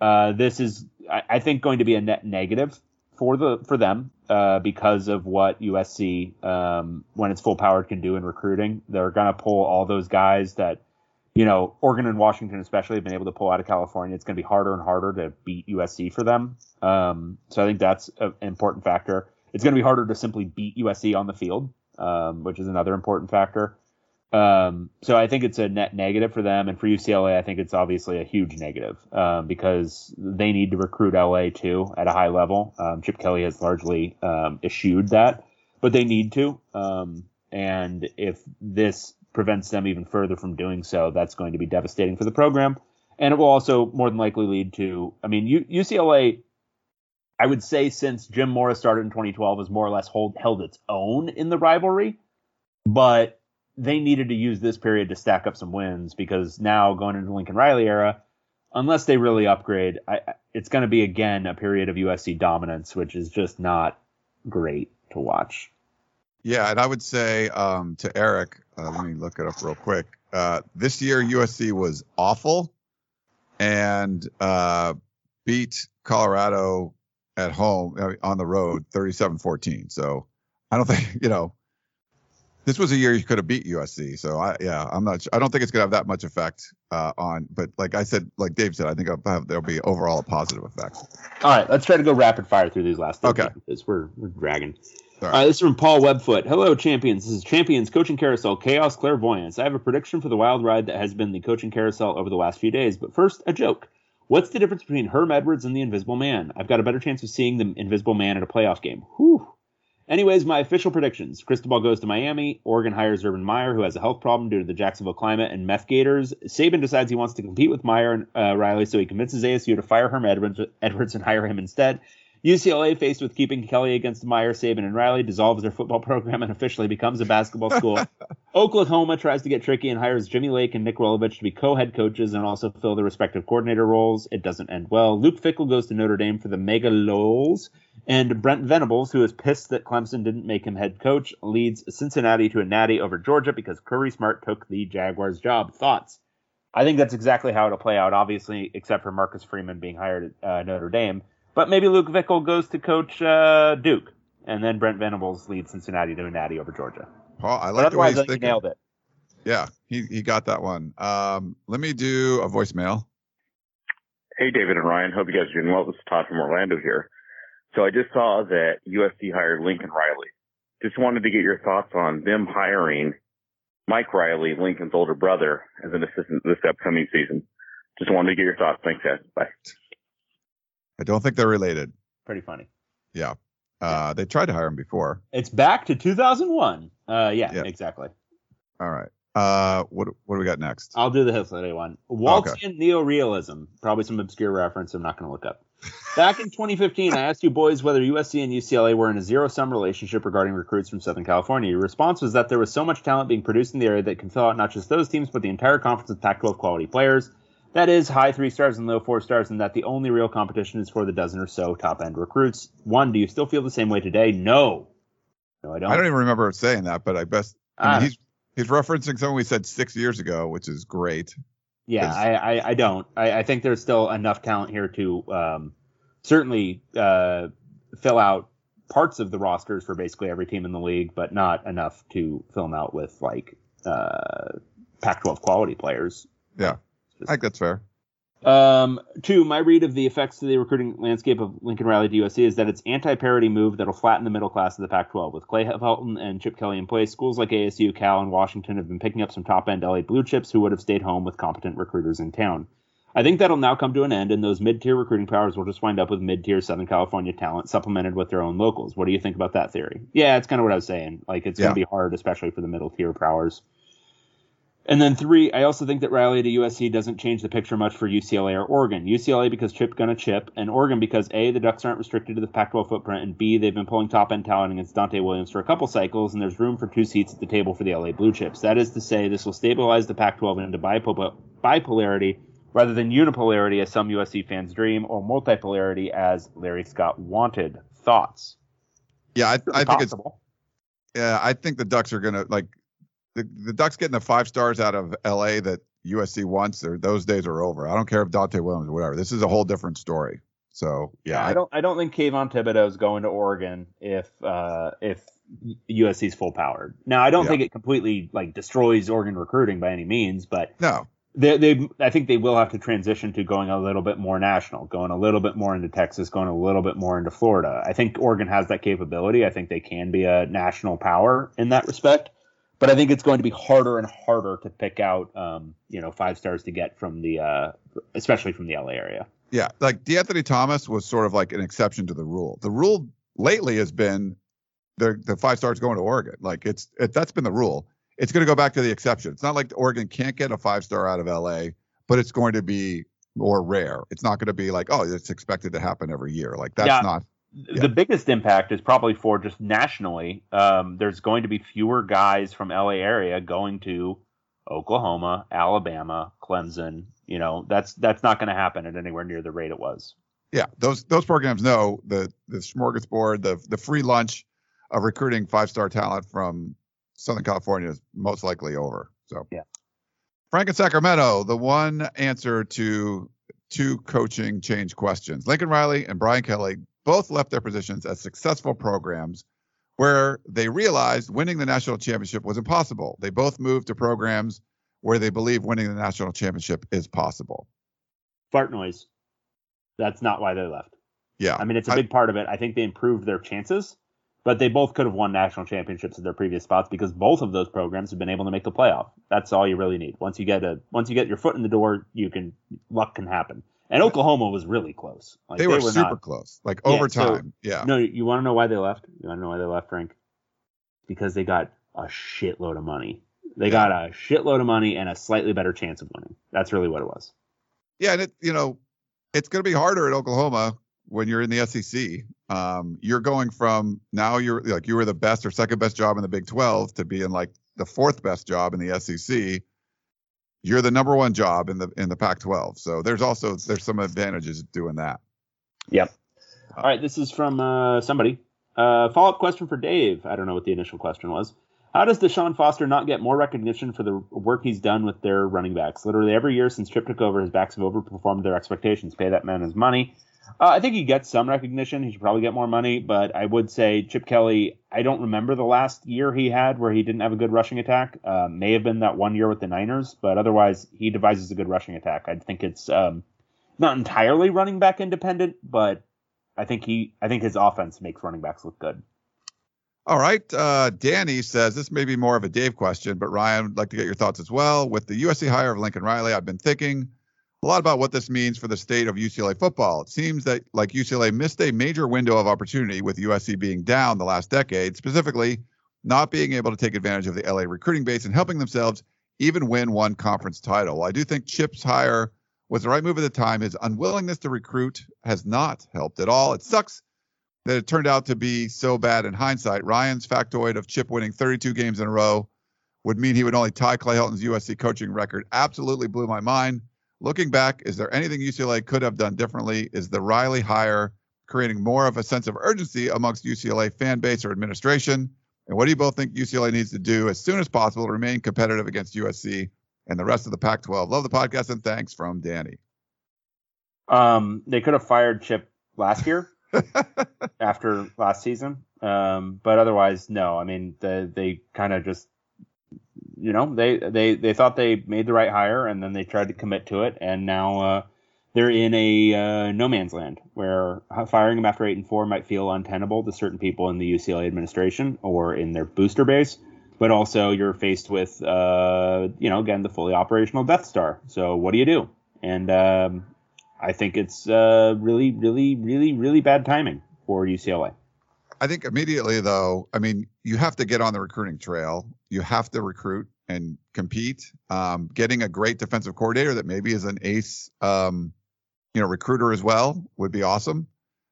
uh, this is, I, I think, going to be a net negative for the for them uh, because of what USC, um, when it's full powered, can do in recruiting. They're going to pull all those guys that, you know, Oregon and Washington especially have been able to pull out of California. It's going to be harder and harder to beat USC for them. Um, so I think that's an important factor. It's going to be harder to simply beat USC on the field, um, which is another important factor. Um, so I think it's a net negative for them, and for UCLA, I think it's obviously a huge negative um, because they need to recruit LA too at a high level. Um, Chip Kelly has largely um, eschewed that, but they need to. Um, and if this prevents them even further from doing so, that's going to be devastating for the program, and it will also more than likely lead to. I mean, U- UCLA. I would say since Jim Mora started in 2012 has more or less hold, held its own in the rivalry, but they needed to use this period to stack up some wins because now going into the Lincoln Riley era, unless they really upgrade, I- it's going to be again a period of USC dominance, which is just not great to watch. Yeah, and I would say um, to Eric, uh, let me look it up real quick. Uh, this year, USC was awful and uh, beat Colorado at home uh, on the road 37 14. So I don't think, you know, this was a year you could have beat USC. So I, yeah, I'm not, I don't think it's going to have that much effect uh, on, but like I said, like Dave said, I think have, there'll be overall a positive effect. All right, let's try to go rapid fire through these last. Okay. because we're we're dragging. All right, this is from Paul Webfoot. Hello, champions. This is Champions Coaching Carousel Chaos Clairvoyance. I have a prediction for the wild ride that has been the coaching carousel over the last few days. But first, a joke. What's the difference between Herm Edwards and the Invisible Man? I've got a better chance of seeing the Invisible Man at a playoff game. Whew. Anyways, my official predictions. Cristobal goes to Miami. Oregon hires Urban Meyer, who has a health problem due to the Jacksonville climate and meth gators. Saban decides he wants to compete with Meyer and uh, Riley, so he convinces ASU to fire Herm Edwards, Edwards and hire him instead. UCLA, faced with keeping Kelly against Meyer, Saban, and Riley, dissolves their football program and officially becomes a basketball school. Oklahoma tries to get tricky and hires Jimmy Lake and Nick Rolovich to be co-head coaches and also fill their respective coordinator roles. It doesn't end well. Luke Fickell goes to Notre Dame for the Mega Megalols, and Brent Venables, who is pissed that Clemson didn't make him head coach, leads Cincinnati to a natty over Georgia because Kirby Smart took the Jaguars job. Thoughts? I think that's exactly how it'll play out, obviously, except for Marcus Freeman being hired at uh, Notre Dame. But maybe Luke Fickell goes to coach uh, Duke, and then Brent Venables leads Cincinnati to a natty over Georgia. Paul, I But like the way otherwise, he's I think he nailed it. Yeah, he, he got that one. Um, let me do a voicemail. Hey, David and Ryan. Hope you guys are doing well. This is Todd from Orlando here. So I just saw that USC hired Lincoln Riley. Just wanted to get your thoughts on them hiring Mike Riley, Lincoln's older brother, as an assistant this upcoming season. Just wanted to get your thoughts. Thanks, guys. Bye. I don't think they're related. Pretty funny. Yeah. Uh, they tried to hire him before. It's back to 2001. Uh, yeah, Yeah. exactly. All right. Uh, what what do we got next? I'll do the Hitler one. Waltzian neorealism. Probably some obscure reference I'm not going to look up. Back in 2015, I asked you boys whether USC and UCLA were in a zero sum relationship regarding recruits from Southern California. Your response was that there was so much talent being produced in the area that can fill out not just those teams, but the entire conference of Pac 12 quality players. That is high three stars and low four stars, and that the only real competition is for the dozen or so top end recruits. One, do you still feel the same way today? No. No, I don't. I don't even remember saying that, but I best. I mean, he's he's referencing something we said six years ago, which is great. Yeah, I, I, I don't. I, I think there's still enough talent here to um, certainly uh, fill out parts of the rosters for basically every team in the league, but not enough to fill them out with like uh, Pac-12 quality players. Yeah, I think that's fair. Um, two, my read of the effects to the recruiting landscape of Lincoln Riley to USC is that it's anti-parity move that'll flatten the middle class of the Pac-12. With Clay Helton and Chip Kelly in place, schools like ASU, Cal, and Washington have been picking up some top-end LA blue chips who would have stayed home with competent recruiters in town. I think that'll now come to an end, and those mid-tier recruiting powers will just wind up with mid-tier Southern California talent supplemented with their own locals. What do you think about that theory? Yeah, it's kind of what I was saying. Like, it's Yeah. going to be hard, especially for the middle-tier powers. And then three, I also think that Riley to USC doesn't change the picture much for UCLA or Oregon. UCLA because Chip gonna chip, and Oregon because A, the Ducks aren't restricted to the Pac-12 footprint, and B, they've been pulling top end talent against Donte Williams for a couple cycles, and there's room for two seats at the table for the LA Blue Chips. That is to say, this will stabilize the Pac-12 into bipo- bipolarity rather than unipolarity as some USC fans dream, or multipolarity as Larry Scott wanted. Thoughts? Yeah, I, I think it's yeah, I think the Ducks are gonna like the the Ducks getting the five stars out of LA that USC wants. Those days are over. I don't care if Donte Williams or whatever. This is a whole different story. So yeah, I don't. I don't think Kayvon Thibodeaux is going to Oregon if uh, if USC's full powered. Now, I don't Yeah. think it completely like destroys Oregon recruiting by any means, but no, they, they I think they will have to transition to going a little bit more national, going a little bit more into Texas, going a little bit more into Florida. I think Oregon has that capability. I think they can be a national power in that respect. But I think it's going to be harder and harder to pick out, um, you know, five stars to get from the, uh, especially from the LA area. Yeah, like De'Anthony Thomas was sort of like an exception to the rule. The rule lately has been the the five stars going to Oregon. Like it's it, that's been the rule. It's going to go back to the exception. It's not like Oregon can't get a five star out of LA, but it's going to be more rare. It's not going to be like oh, it's expected to happen every year. Like that's Yeah. not. The biggest impact is probably for just nationally. Um, there's going to be fewer guys from LA area going to Oklahoma, Alabama, Clemson. You know, that's that's not going to happen at anywhere near the rate it was. Yeah, those those programs know the the smorgasbord, the the free lunch of recruiting five star talent from Southern California is most likely over. So Yeah. Frank in Sacramento, the one answer to two coaching change questions. Lincoln Riley and Brian Kelly both left their positions as successful programs where they realized winning the national championship was impossible. They both moved to programs where they believe winning the national championship is possible. Fart noise. That's not why they left. Yeah. I mean, it's a big part of it. I think they improved their chances, but they both could have won national championships at their previous spots because both of those programs have been able to make the playoff. That's all you really need. Once you get a once you get your foot in the door, you can luck can happen. And Oklahoma was really close. Like, they, were, super not- close, like Yeah, overtime. so- yeah. No, you want to know why they left? You want to know why they left, Frank? Because they got a shitload of money. They Yeah. got a shitload of money and a slightly better chance of winning. That's really what it was. Yeah, and it you know, it's going to be harder at Oklahoma when you're in the SEC. Um, you're going from now you're like you were the best or second best job in the Big 12 to being like the fourth best job in the SEC. You're the number one job in the in the Pac-12. So there's also there's some advantages doing that. Yep. All right, this is from uh, somebody. Uh, Follow up question for Dave. I don't know what the initial question was. How does Deshaun Foster not get more recognition for the work he's done with their running backs? Literally every year since Chip took over, his backs have overperformed their expectations. Pay that man his money. Uh, I think he gets some recognition. He should probably get more money, but I would say Chip Kelly. I don't remember the last year he had where he didn't have a good rushing attack. Uh, may have been that one year with the Niners, but otherwise he devises a good rushing attack. I think it's um, not entirely running back independent, but I think he I think his offense makes running backs look good. All right. Uh, Danny says this may be more of a Dave question, but Ryan would like to get your thoughts as well. With the USC hire of Lincoln Riley, I've been thinking a lot about what this means for the state of UCLA football. It seems that like UCLA missed a major window of opportunity with USC being down the last decade, specifically not being able to take advantage of the LA recruiting base and helping themselves even win one conference title. I do think Chip's hire was the right move at the time. His unwillingness to recruit has not helped at all. It sucks that it turned out to be so bad in hindsight. Ryan's factoid of Chip winning 32 games in a row would mean he would only tie Clay Helton's USC coaching record absolutely blew my mind. Looking back, is there anything UCLA could have done differently? Is the Riley hire creating more of a sense of urgency amongst UCLA fan base or administration? And what do you both think UCLA needs to do as soon as possible to remain competitive against USC and the rest of the Pac 12? Love the podcast and thanks from Danny. Um, they could have fired Chip last year after last season. Um, but otherwise, no. I mean, the, they kind of just, you know, they, they, they thought they made the right hire and then they tried to commit to it. And now, uh, they're in a uh, no man's land where firing him after eight and four might feel untenable to certain people in the UCLA administration or in their booster base. But also, you're faced with, uh, you know, again, the fully operational Death Star. So, what do you do? And um, I think it's uh, really, really, really, really bad timing for UCLA. I think immediately, though, I mean, you have to get on the recruiting trail. You have to recruit and compete. Um, getting a great defensive coordinator that maybe is an ace, um, you know, recruiter as well would be awesome.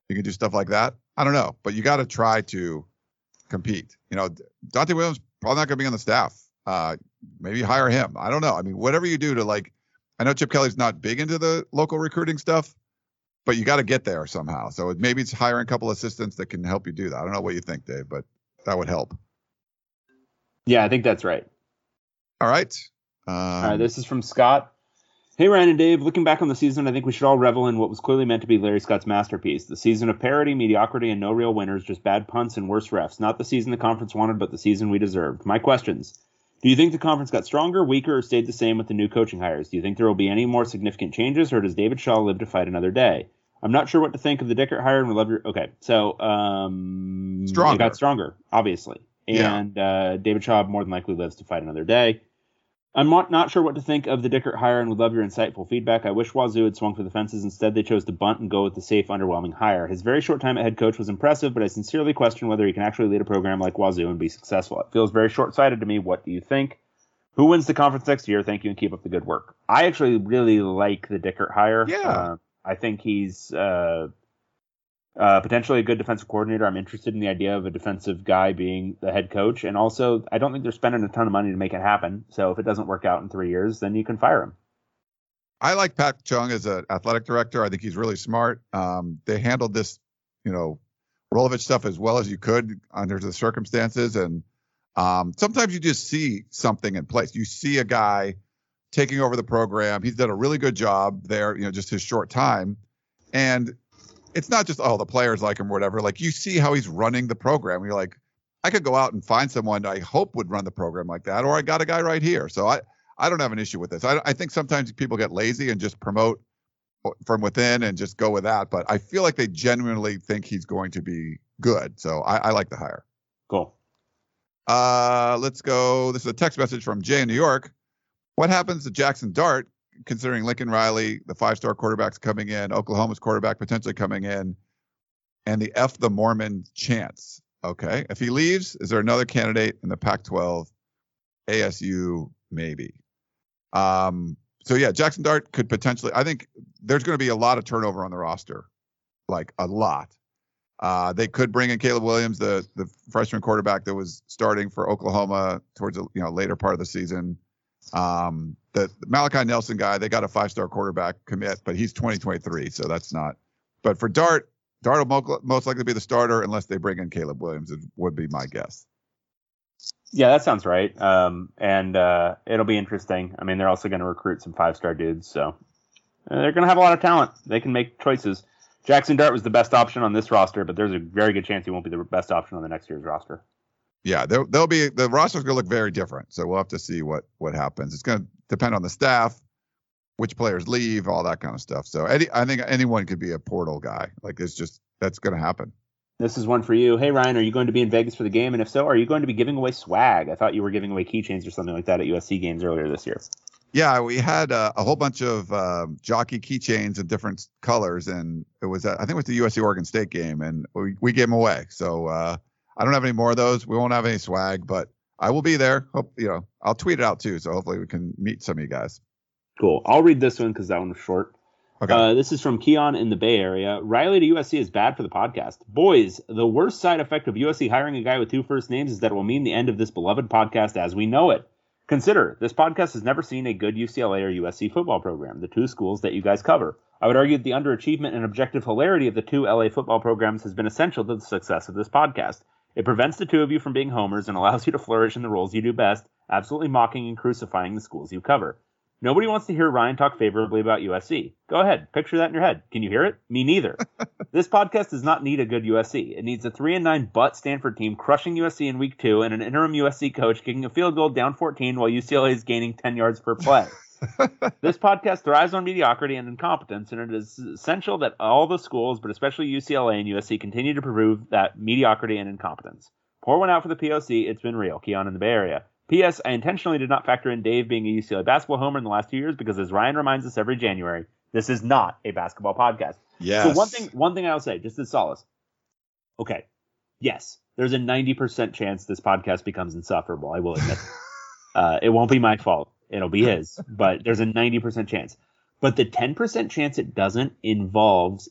You can do stuff like that. I don't know, but you got to try to compete. You know, Donte Williams probably not going to be on the staff. Uh, maybe hire him. I don't know. I mean, whatever you do to like, I know Chip Kelly's not big into the local recruiting stuff, but you got to get there somehow. So maybe it's hiring a couple assistants that can help you do that. I don't know what you think, Dave, but that would help. Yeah, I think that's right. All right. Um, All right. This is from Scott. Hey, Ryan and Dave, looking back on the season, I think we should all revel in what was clearly meant to be Larry Scott's masterpiece. The season of parody, mediocrity, and no real winners, just bad punts and worse refs. Not the season the conference wanted, but the season we deserved. My questions. Do you think the conference got stronger, weaker, or stayed the same with the new coaching hires? Do you think there will be any more significant changes, or does David Shaw live to fight another day? I'm not sure what to think of the Dickert hire, and we love your. Okay, so um, Stronger. it got stronger, obviously, Yeah. and uh, David Shaw more than likely lives to fight another day. I'm not, not sure what to think of the Dickert hire and would love your insightful feedback. I wish Wazoo had swung for the fences. Instead, they chose to bunt and go with the safe, underwhelming hire. His very short time at head coach was impressive, but I sincerely question whether he can actually lead a program like Wazoo and be successful. It feels very short sighted to me. What do you think? Who wins the conference next year? Thank you and keep up the good work. I actually really like the Dickert hire. Yeah. Uh, I think he's uh, uh, potentially a good defensive coordinator. I'm interested in the idea of a defensive guy being the head coach. And also, I don't think they're spending a ton of money to make it happen. So if it doesn't work out in three years, then you can fire him. I like Pat Chun as an athletic director. I think he's really smart. Um, they handled this, you know, Rolovich stuff as well as you could under the circumstances. And um, sometimes you just see something in place. You see a guy taking over the program. He's done a really good job there, you know, just his short time. And it's not just, oh, the players like him or whatever. Like you see how he's running the program. You're like, I could go out and find someone I hope would run the program like that, or I got a guy right here. So I, I don't have an issue with this. I, I think sometimes people get lazy and just promote from within and just go with that. But I feel like they genuinely think he's going to be good. So I, I like the hire. Cool. Uh, let's go. This is a text message from Jay in New York. What happens to Jackson Dart, considering Lincoln Riley, the five-star quarterbacks coming in, Oklahoma's quarterback potentially coming in, and the F the Mormon chance? Okay, if he leaves, is there another candidate in the Pac-12? ASU maybe. Um, so yeah, Jackson Dart could potentially. I think there's going to be a lot of turnover on the roster, like a lot. Uh, they could bring in Caleb Williams, the the freshman quarterback that was starting for Oklahoma towards the you know later part of the season. Um, the, the Malachi Nelson guy, they got a five star quarterback commit, but he's 2023, so that's not. But for Dart, Dart will most likely be the starter unless they bring in Caleb Williams. Would be my guess. Yeah, that sounds right. Um, and uh, it'll be interesting. I mean, they're also going to recruit some five star dudes, so uh, they're going to have a lot of talent. They can make choices. Jackson Dart was the best option on this roster, but there's a very good chance he won't be the best option on the next year's roster. Yeah, there, there'll be the roster's going to look very different. So we'll have to see what what happens. It's going to depend on the staff, which players leave, all that kind of stuff. So any, I think anyone could be a portal guy. Like it's just that's going to happen. This is one for you. Hey Ryan, are you going to be in Vegas for the game? And if so, are you going to be giving away swag? I thought you were giving away keychains or something like that at USC games earlier this year. Yeah, we had uh, a whole bunch of um, jockey keychains in different colors, and it was uh, I think it was the USC Oregon State game, and we, we gave them away. So uh, I don't have any more of those. We won't have any swag, but I will be there. Hope you know. I'll tweet it out too, so hopefully we can meet some of you guys. Cool. I'll read this one because that one was short. Okay. Uh, this is from Keon in the Bay Area. Riley to USC is bad for the podcast. Boys, the worst side effect of USC hiring a guy with two first names is that it will mean the end of this beloved podcast as we know it. Consider this podcast has never seen a good UCLA or USC football program, the two schools that you guys cover. I would argue that the underachievement and objective hilarity of the two LA football programs has been essential to the success of this podcast. It prevents the two of you from being homers and allows you to flourish in the roles you do best, absolutely mocking and crucifying the schools you cover. Nobody wants to hear Ryan talk favorably about USC. Go ahead, picture that in your head. Can you hear it? Me neither. this podcast does not need a good USC. It needs a three and nine butt Stanford team crushing USC in week two and an interim USC coach kicking a field goal down 14 while UCLA is gaining 10 yards per play. this podcast thrives on mediocrity and incompetence, and it is essential that all the schools, but especially UCLA and USC, continue to prove that mediocrity and incompetence. Pour one out for the POC. It's been real. Keon in the Bay Area. P.S. I intentionally did not factor in Dave being a UCLA basketball homer in the last two years because, as Ryan reminds us every January, this is not a basketball podcast. Yes. So one thing, one thing I'll say, just as solace. Okay, yes, there's a 90% chance this podcast becomes insufferable. I will admit. uh, it won't be my fault. It'll be his, but there's a 90% chance. But the 10% chance it doesn't involves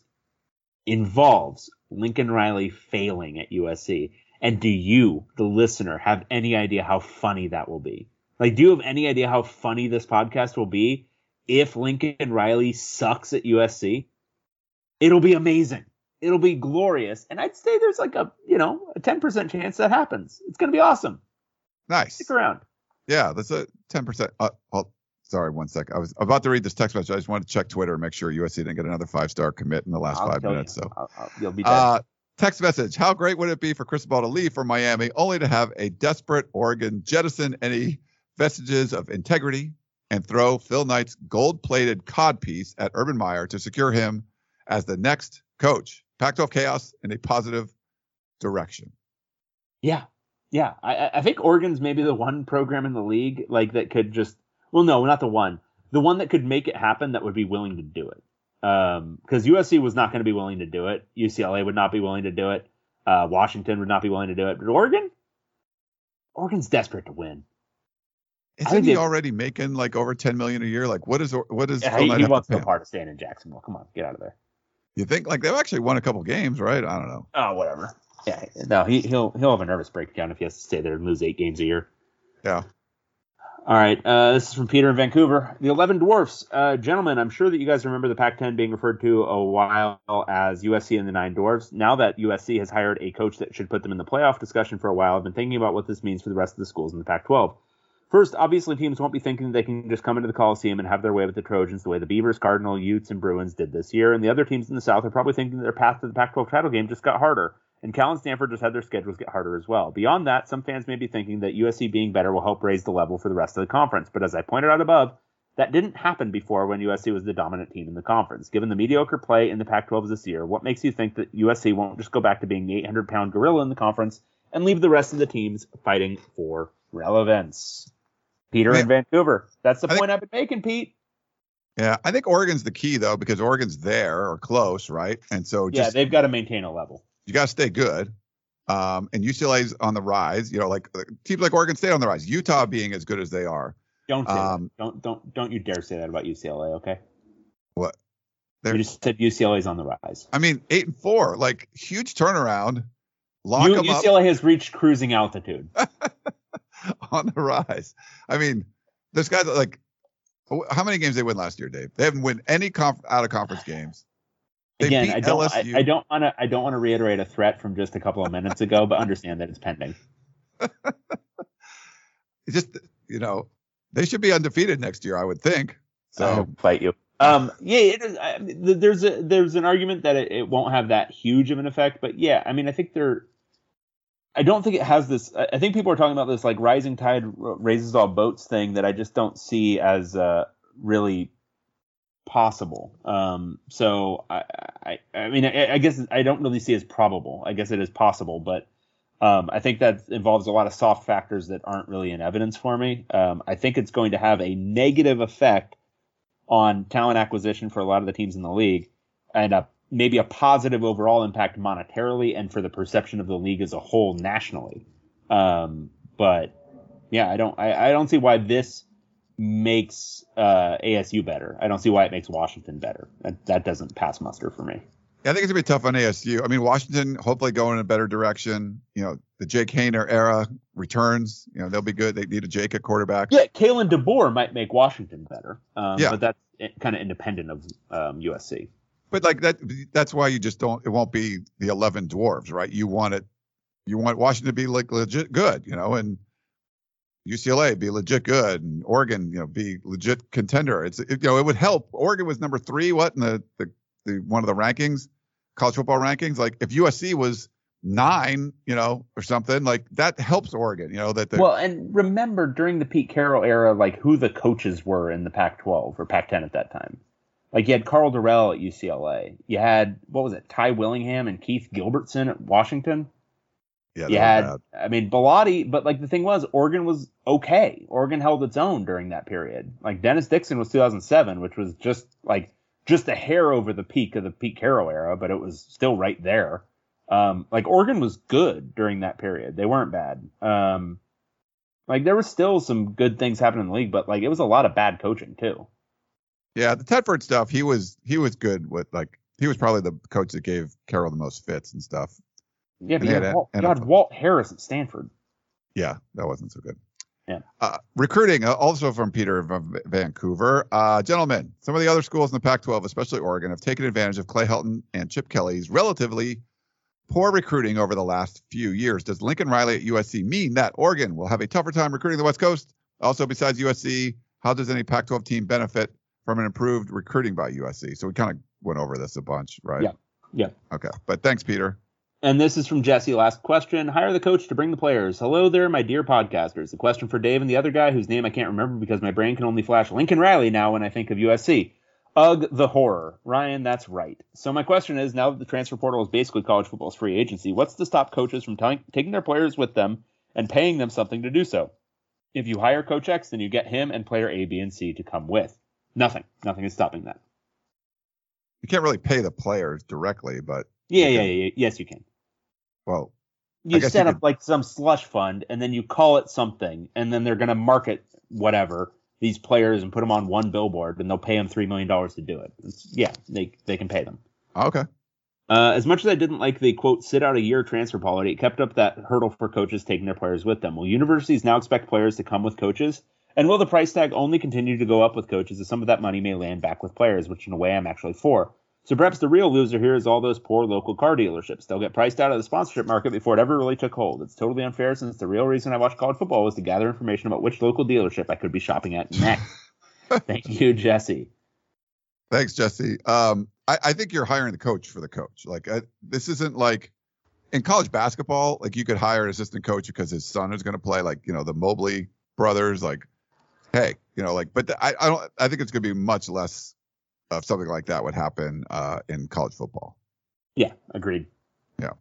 involves Lincoln Riley failing at USC. And do you, the listener, have any idea how funny that will be? Like, do you have any idea how funny this podcast will be if Lincoln Riley sucks at USC? It'll be amazing. It'll be glorious. And I'd say there's like a, you know, a 10% chance that happens. It's going to be awesome. Nice. Stick around. Yeah, that's a 10%. Uh, oh, sorry, one sec. I was about to read this text message. I just wanted to check Twitter and make sure USC didn't get another five star commit in the last I'll five minutes. you. So I'll- I'll- you'll be dead. Uh, text message. How great would it be for Cristobal to leave for Miami only to have a desperate Oregon jettison any vestiges of integrity and throw Phil Knight's gold plated cod piece at Urban Meyer to secure him as the next coach? Pac 12 chaos in a positive direction. Yeah, yeah. I, I- think Oregon's maybe the one program in the league like that could just. Well, no, not the one. The one that could make it happen that would be willing to do it. Because USC was not going to be willing to do it. UCLA would not be willing to do it. Uh, Washington would not be willing to do it. But Oregon, Oregon's desperate to win. Isn't he already making like over 10 million a year? Like, what is what is Yeah, he, he to wants no part of staying in Jacksonville. Come on, get out of there. You think like they've actually won a couple games, right? I don't know. Oh, whatever. Yeah, no, he, he'll he'll have a nervous breakdown if he has to stay there and lose eight games a year. Yeah. All right, uh, this is from Peter in Vancouver. The Eleven Dwarfs, uh, gentlemen. I'm sure that you guys remember the Pac-10 being referred to a while as USC and the Nine Dwarfs. Now that USC has hired a coach that should put them in the playoff discussion for a while, I've been thinking about what this means for the rest of the schools in the Pac-12. First, obviously, teams won't be thinking they can just come into the Coliseum and have their way with the Trojans the way the Beavers, Cardinal, Utes, and Bruins did this year. And the other teams in the South are probably thinking their path to the Pac-12 title game just got harder. And Cal and Stanford just had their schedules get harder as well. Beyond that, some fans may be thinking that USC being better will help raise the level for the rest of the conference. But as I pointed out above, that didn't happen before when USC was the dominant team in the conference. Given the mediocre play in the Pac-12 this year, what makes you think that USC won't just go back to being the 800-pound gorilla in the conference and leave the rest of the teams fighting for relevance? Peter in Vancouver. That's the I think- point I've been making, Pete. Yeah, I think Oregon's the key though because Oregon's there or close, right? And so yeah, just they've got to maintain a level. You got to stay good. Um, and UCLA's on the rise. You know, like uh, teams like Oregon State on the rise. Utah being as good as they are. Don't Um. Don't don't don't you dare say that about UCLA, okay? What? You They're, just said UCLA's on the rise. I mean, eight and four, like huge turnaround. Lock U- them up UCLA has reached cruising altitude. on the rise. I mean, this guy's like, how many games they win last year, Dave? They haven't won any conf- out of conference games. They Again, I don't I, I don't want to I don't want to reiterate a threat from just a couple of minutes ago, but understand that it's pending. It's just you know they should be undefeated next year, I would think. So fight you. Um, yeah, it is, I, there's a there's an argument that it, it won't have that huge of an effect, but yeah, I mean, I think they're. I don't think it has this. I I think people are talking about this like rising tide raises all boats thing that I just don't see as uh, really possible. Um, so I, I, I mean, I, I guess I don't really see as probable. I guess it is possible, but um, I think that involves a lot of soft factors that aren't really in evidence for me. Um, I think it's going to have a negative effect on talent acquisition for a lot of the teams in the league, and a, maybe a positive overall impact monetarily and for the perception of the league as a whole nationally. Um, but yeah, I don't, I, I don't see why this makes uh, ASU better. I don't see why it makes Washington better. That, that doesn't pass muster for me. Yeah, I think it's gonna be tough on ASU. I mean, Washington hopefully going in a better direction. You know, the Jake Haener era returns. You know, they'll be good. They need a Jake at quarterback. Yeah, Kalen DeBoer might make Washington better. Um, Yeah. but that's kind of independent of um, USC. But like that, that's why you just don't. It won't be the eleven dwarves, right? You want it. You want Washington to be like legit good, you know, and UCLA be legit good, and Oregon, you know, be legit contender. It's it, you know, it would help. Oregon was number three, what in the the, the one of the rankings, college football rankings. Like if USC was nine, you know, or something like that helps Oregon. You know that the Well, and remember during the Pete Carroll era, like who the coaches were in the Pac-12 or Pac-10 at that time. Like you had Karl Dorrell at UCLA. You had what was it, Ty Willingham and Keith Gilbertson at Washington. Yeah, you were had, bad. I mean, Bellotti, but like the thing was, Oregon was okay. Oregon held its own during that period. Like Dennis Dixon was 2007, which was just like just a hair over the peak of the Pete Carroll era, but it was still right there. Um, like Oregon was good during that period. They weren't bad. Um, like there was still some good things happening in the league, but like it was a lot of bad coaching too. Yeah, the Tedford stuff. He was he was good with like he was probably the coach that gave Carroll the most fits and stuff. Yeah, but you had had, Walt, had Walt Harris at Stanford. Yeah, that wasn't so good. Yeah. Uh, recruiting, uh, also from Peter from Vancouver. Uh, gentlemen, some of the other schools in the Pac 12, especially Oregon, have taken advantage of Clay Helton and Chip Kelly's relatively poor recruiting over the last few years. Does Lincoln Riley at USC mean that Oregon will have a tougher time recruiting the West Coast? Also, besides USC, how does any Pac 12 team benefit from an improved recruiting by USC? So we kind of went over this a bunch, right? Yeah. Yeah. Okay. But thanks, Peter. And this is from Jesse. Last question. Hire the coach to bring the players. Hello there, my dear podcasters. The question for Dave and the other guy whose name I can't remember because my brain can only flash Lincoln Riley now when I think of USC. Ugh, the horror. Ryan, that's right. So my question is, now that the transfer portal is basically college football's free agency, what's to stop coaches from taking their players with them and paying them something to do so? If you hire Coach X, then you get him and player A, B, and C to come with. Nothing. Nothing is stopping that. You can't really pay the players directly, but Yeah, yeah, yeah, yeah. Yes, you can. well, you set you up could- like some slush fund and then you call it something and then they're going to market whatever these players and put them on one billboard and they'll pay them $3 million to do it. It's, yeah, they, they can pay them. okay. Uh, as much as I didn't like the quote sit out a year transfer policy, it kept up that hurdle for coaches taking their players with them. Will universities now expect players to come with coaches? And will the price tag only continue to go up with coaches as some of that money may land back with players, which in a way I'm actually for? So perhaps the real loser here is all those poor local car dealerships. They'll get priced out of the sponsorship market before it ever really took hold. It's totally unfair since the real reason I watched college football was to gather information about which local dealership I could be shopping at next. Thank you, Jesse. Thanks, Jesse. Um, I, I think you're hiring the coach for the coach. Like I, this isn't like in college basketball. Like you could hire an assistant coach because his son is going to play. Like you know the Mobley brothers. Like, hey, you know, like, but the, I, I don't. I think it's going to be much less of something like that would happen uh, in college football. Yeah, agreed. Yeah.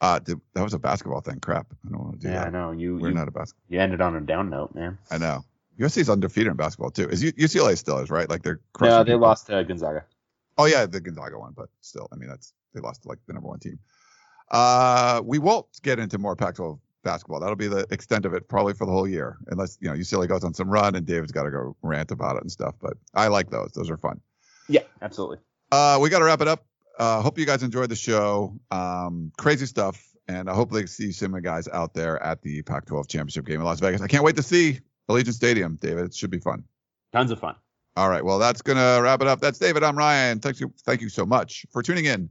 Uh, did, that was a basketball thing. Crap. I don't want to do that. Yeah, I know. You, We're you, not a basketball. you ended on a down note, man. I know. USC's undefeated in basketball too. Is UCLA still is right? Like they're crushing No, they people. lost to Gonzaga. Oh yeah, the Gonzaga one, but still, I mean that's they lost to like the number one team. Uh, we won't get into more Pac-12 basketball. That'll be the extent of it, probably for the whole year, unless you know UCLA goes on some run and David's got to go rant about it and stuff. But I like those; those are fun. Yeah, absolutely. Uh, we got to wrap it up. Uh, hope you guys enjoyed the show. Um, crazy stuff, and I hopefully see some of the guys out there at the Pac-12 championship game in Las Vegas. I can't wait to see Allegiant Stadium, David. It should be fun. Tons of fun. All right. Well, that's gonna wrap it up. That's David. I'm Ryan. Thank you. Thank you so much for tuning in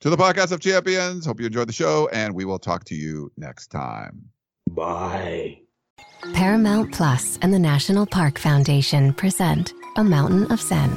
to the podcast of champions. Hope you enjoyed the show, and we will talk to you next time. Bye. Paramount Plus and the National Park Foundation present A Mountain of Zen.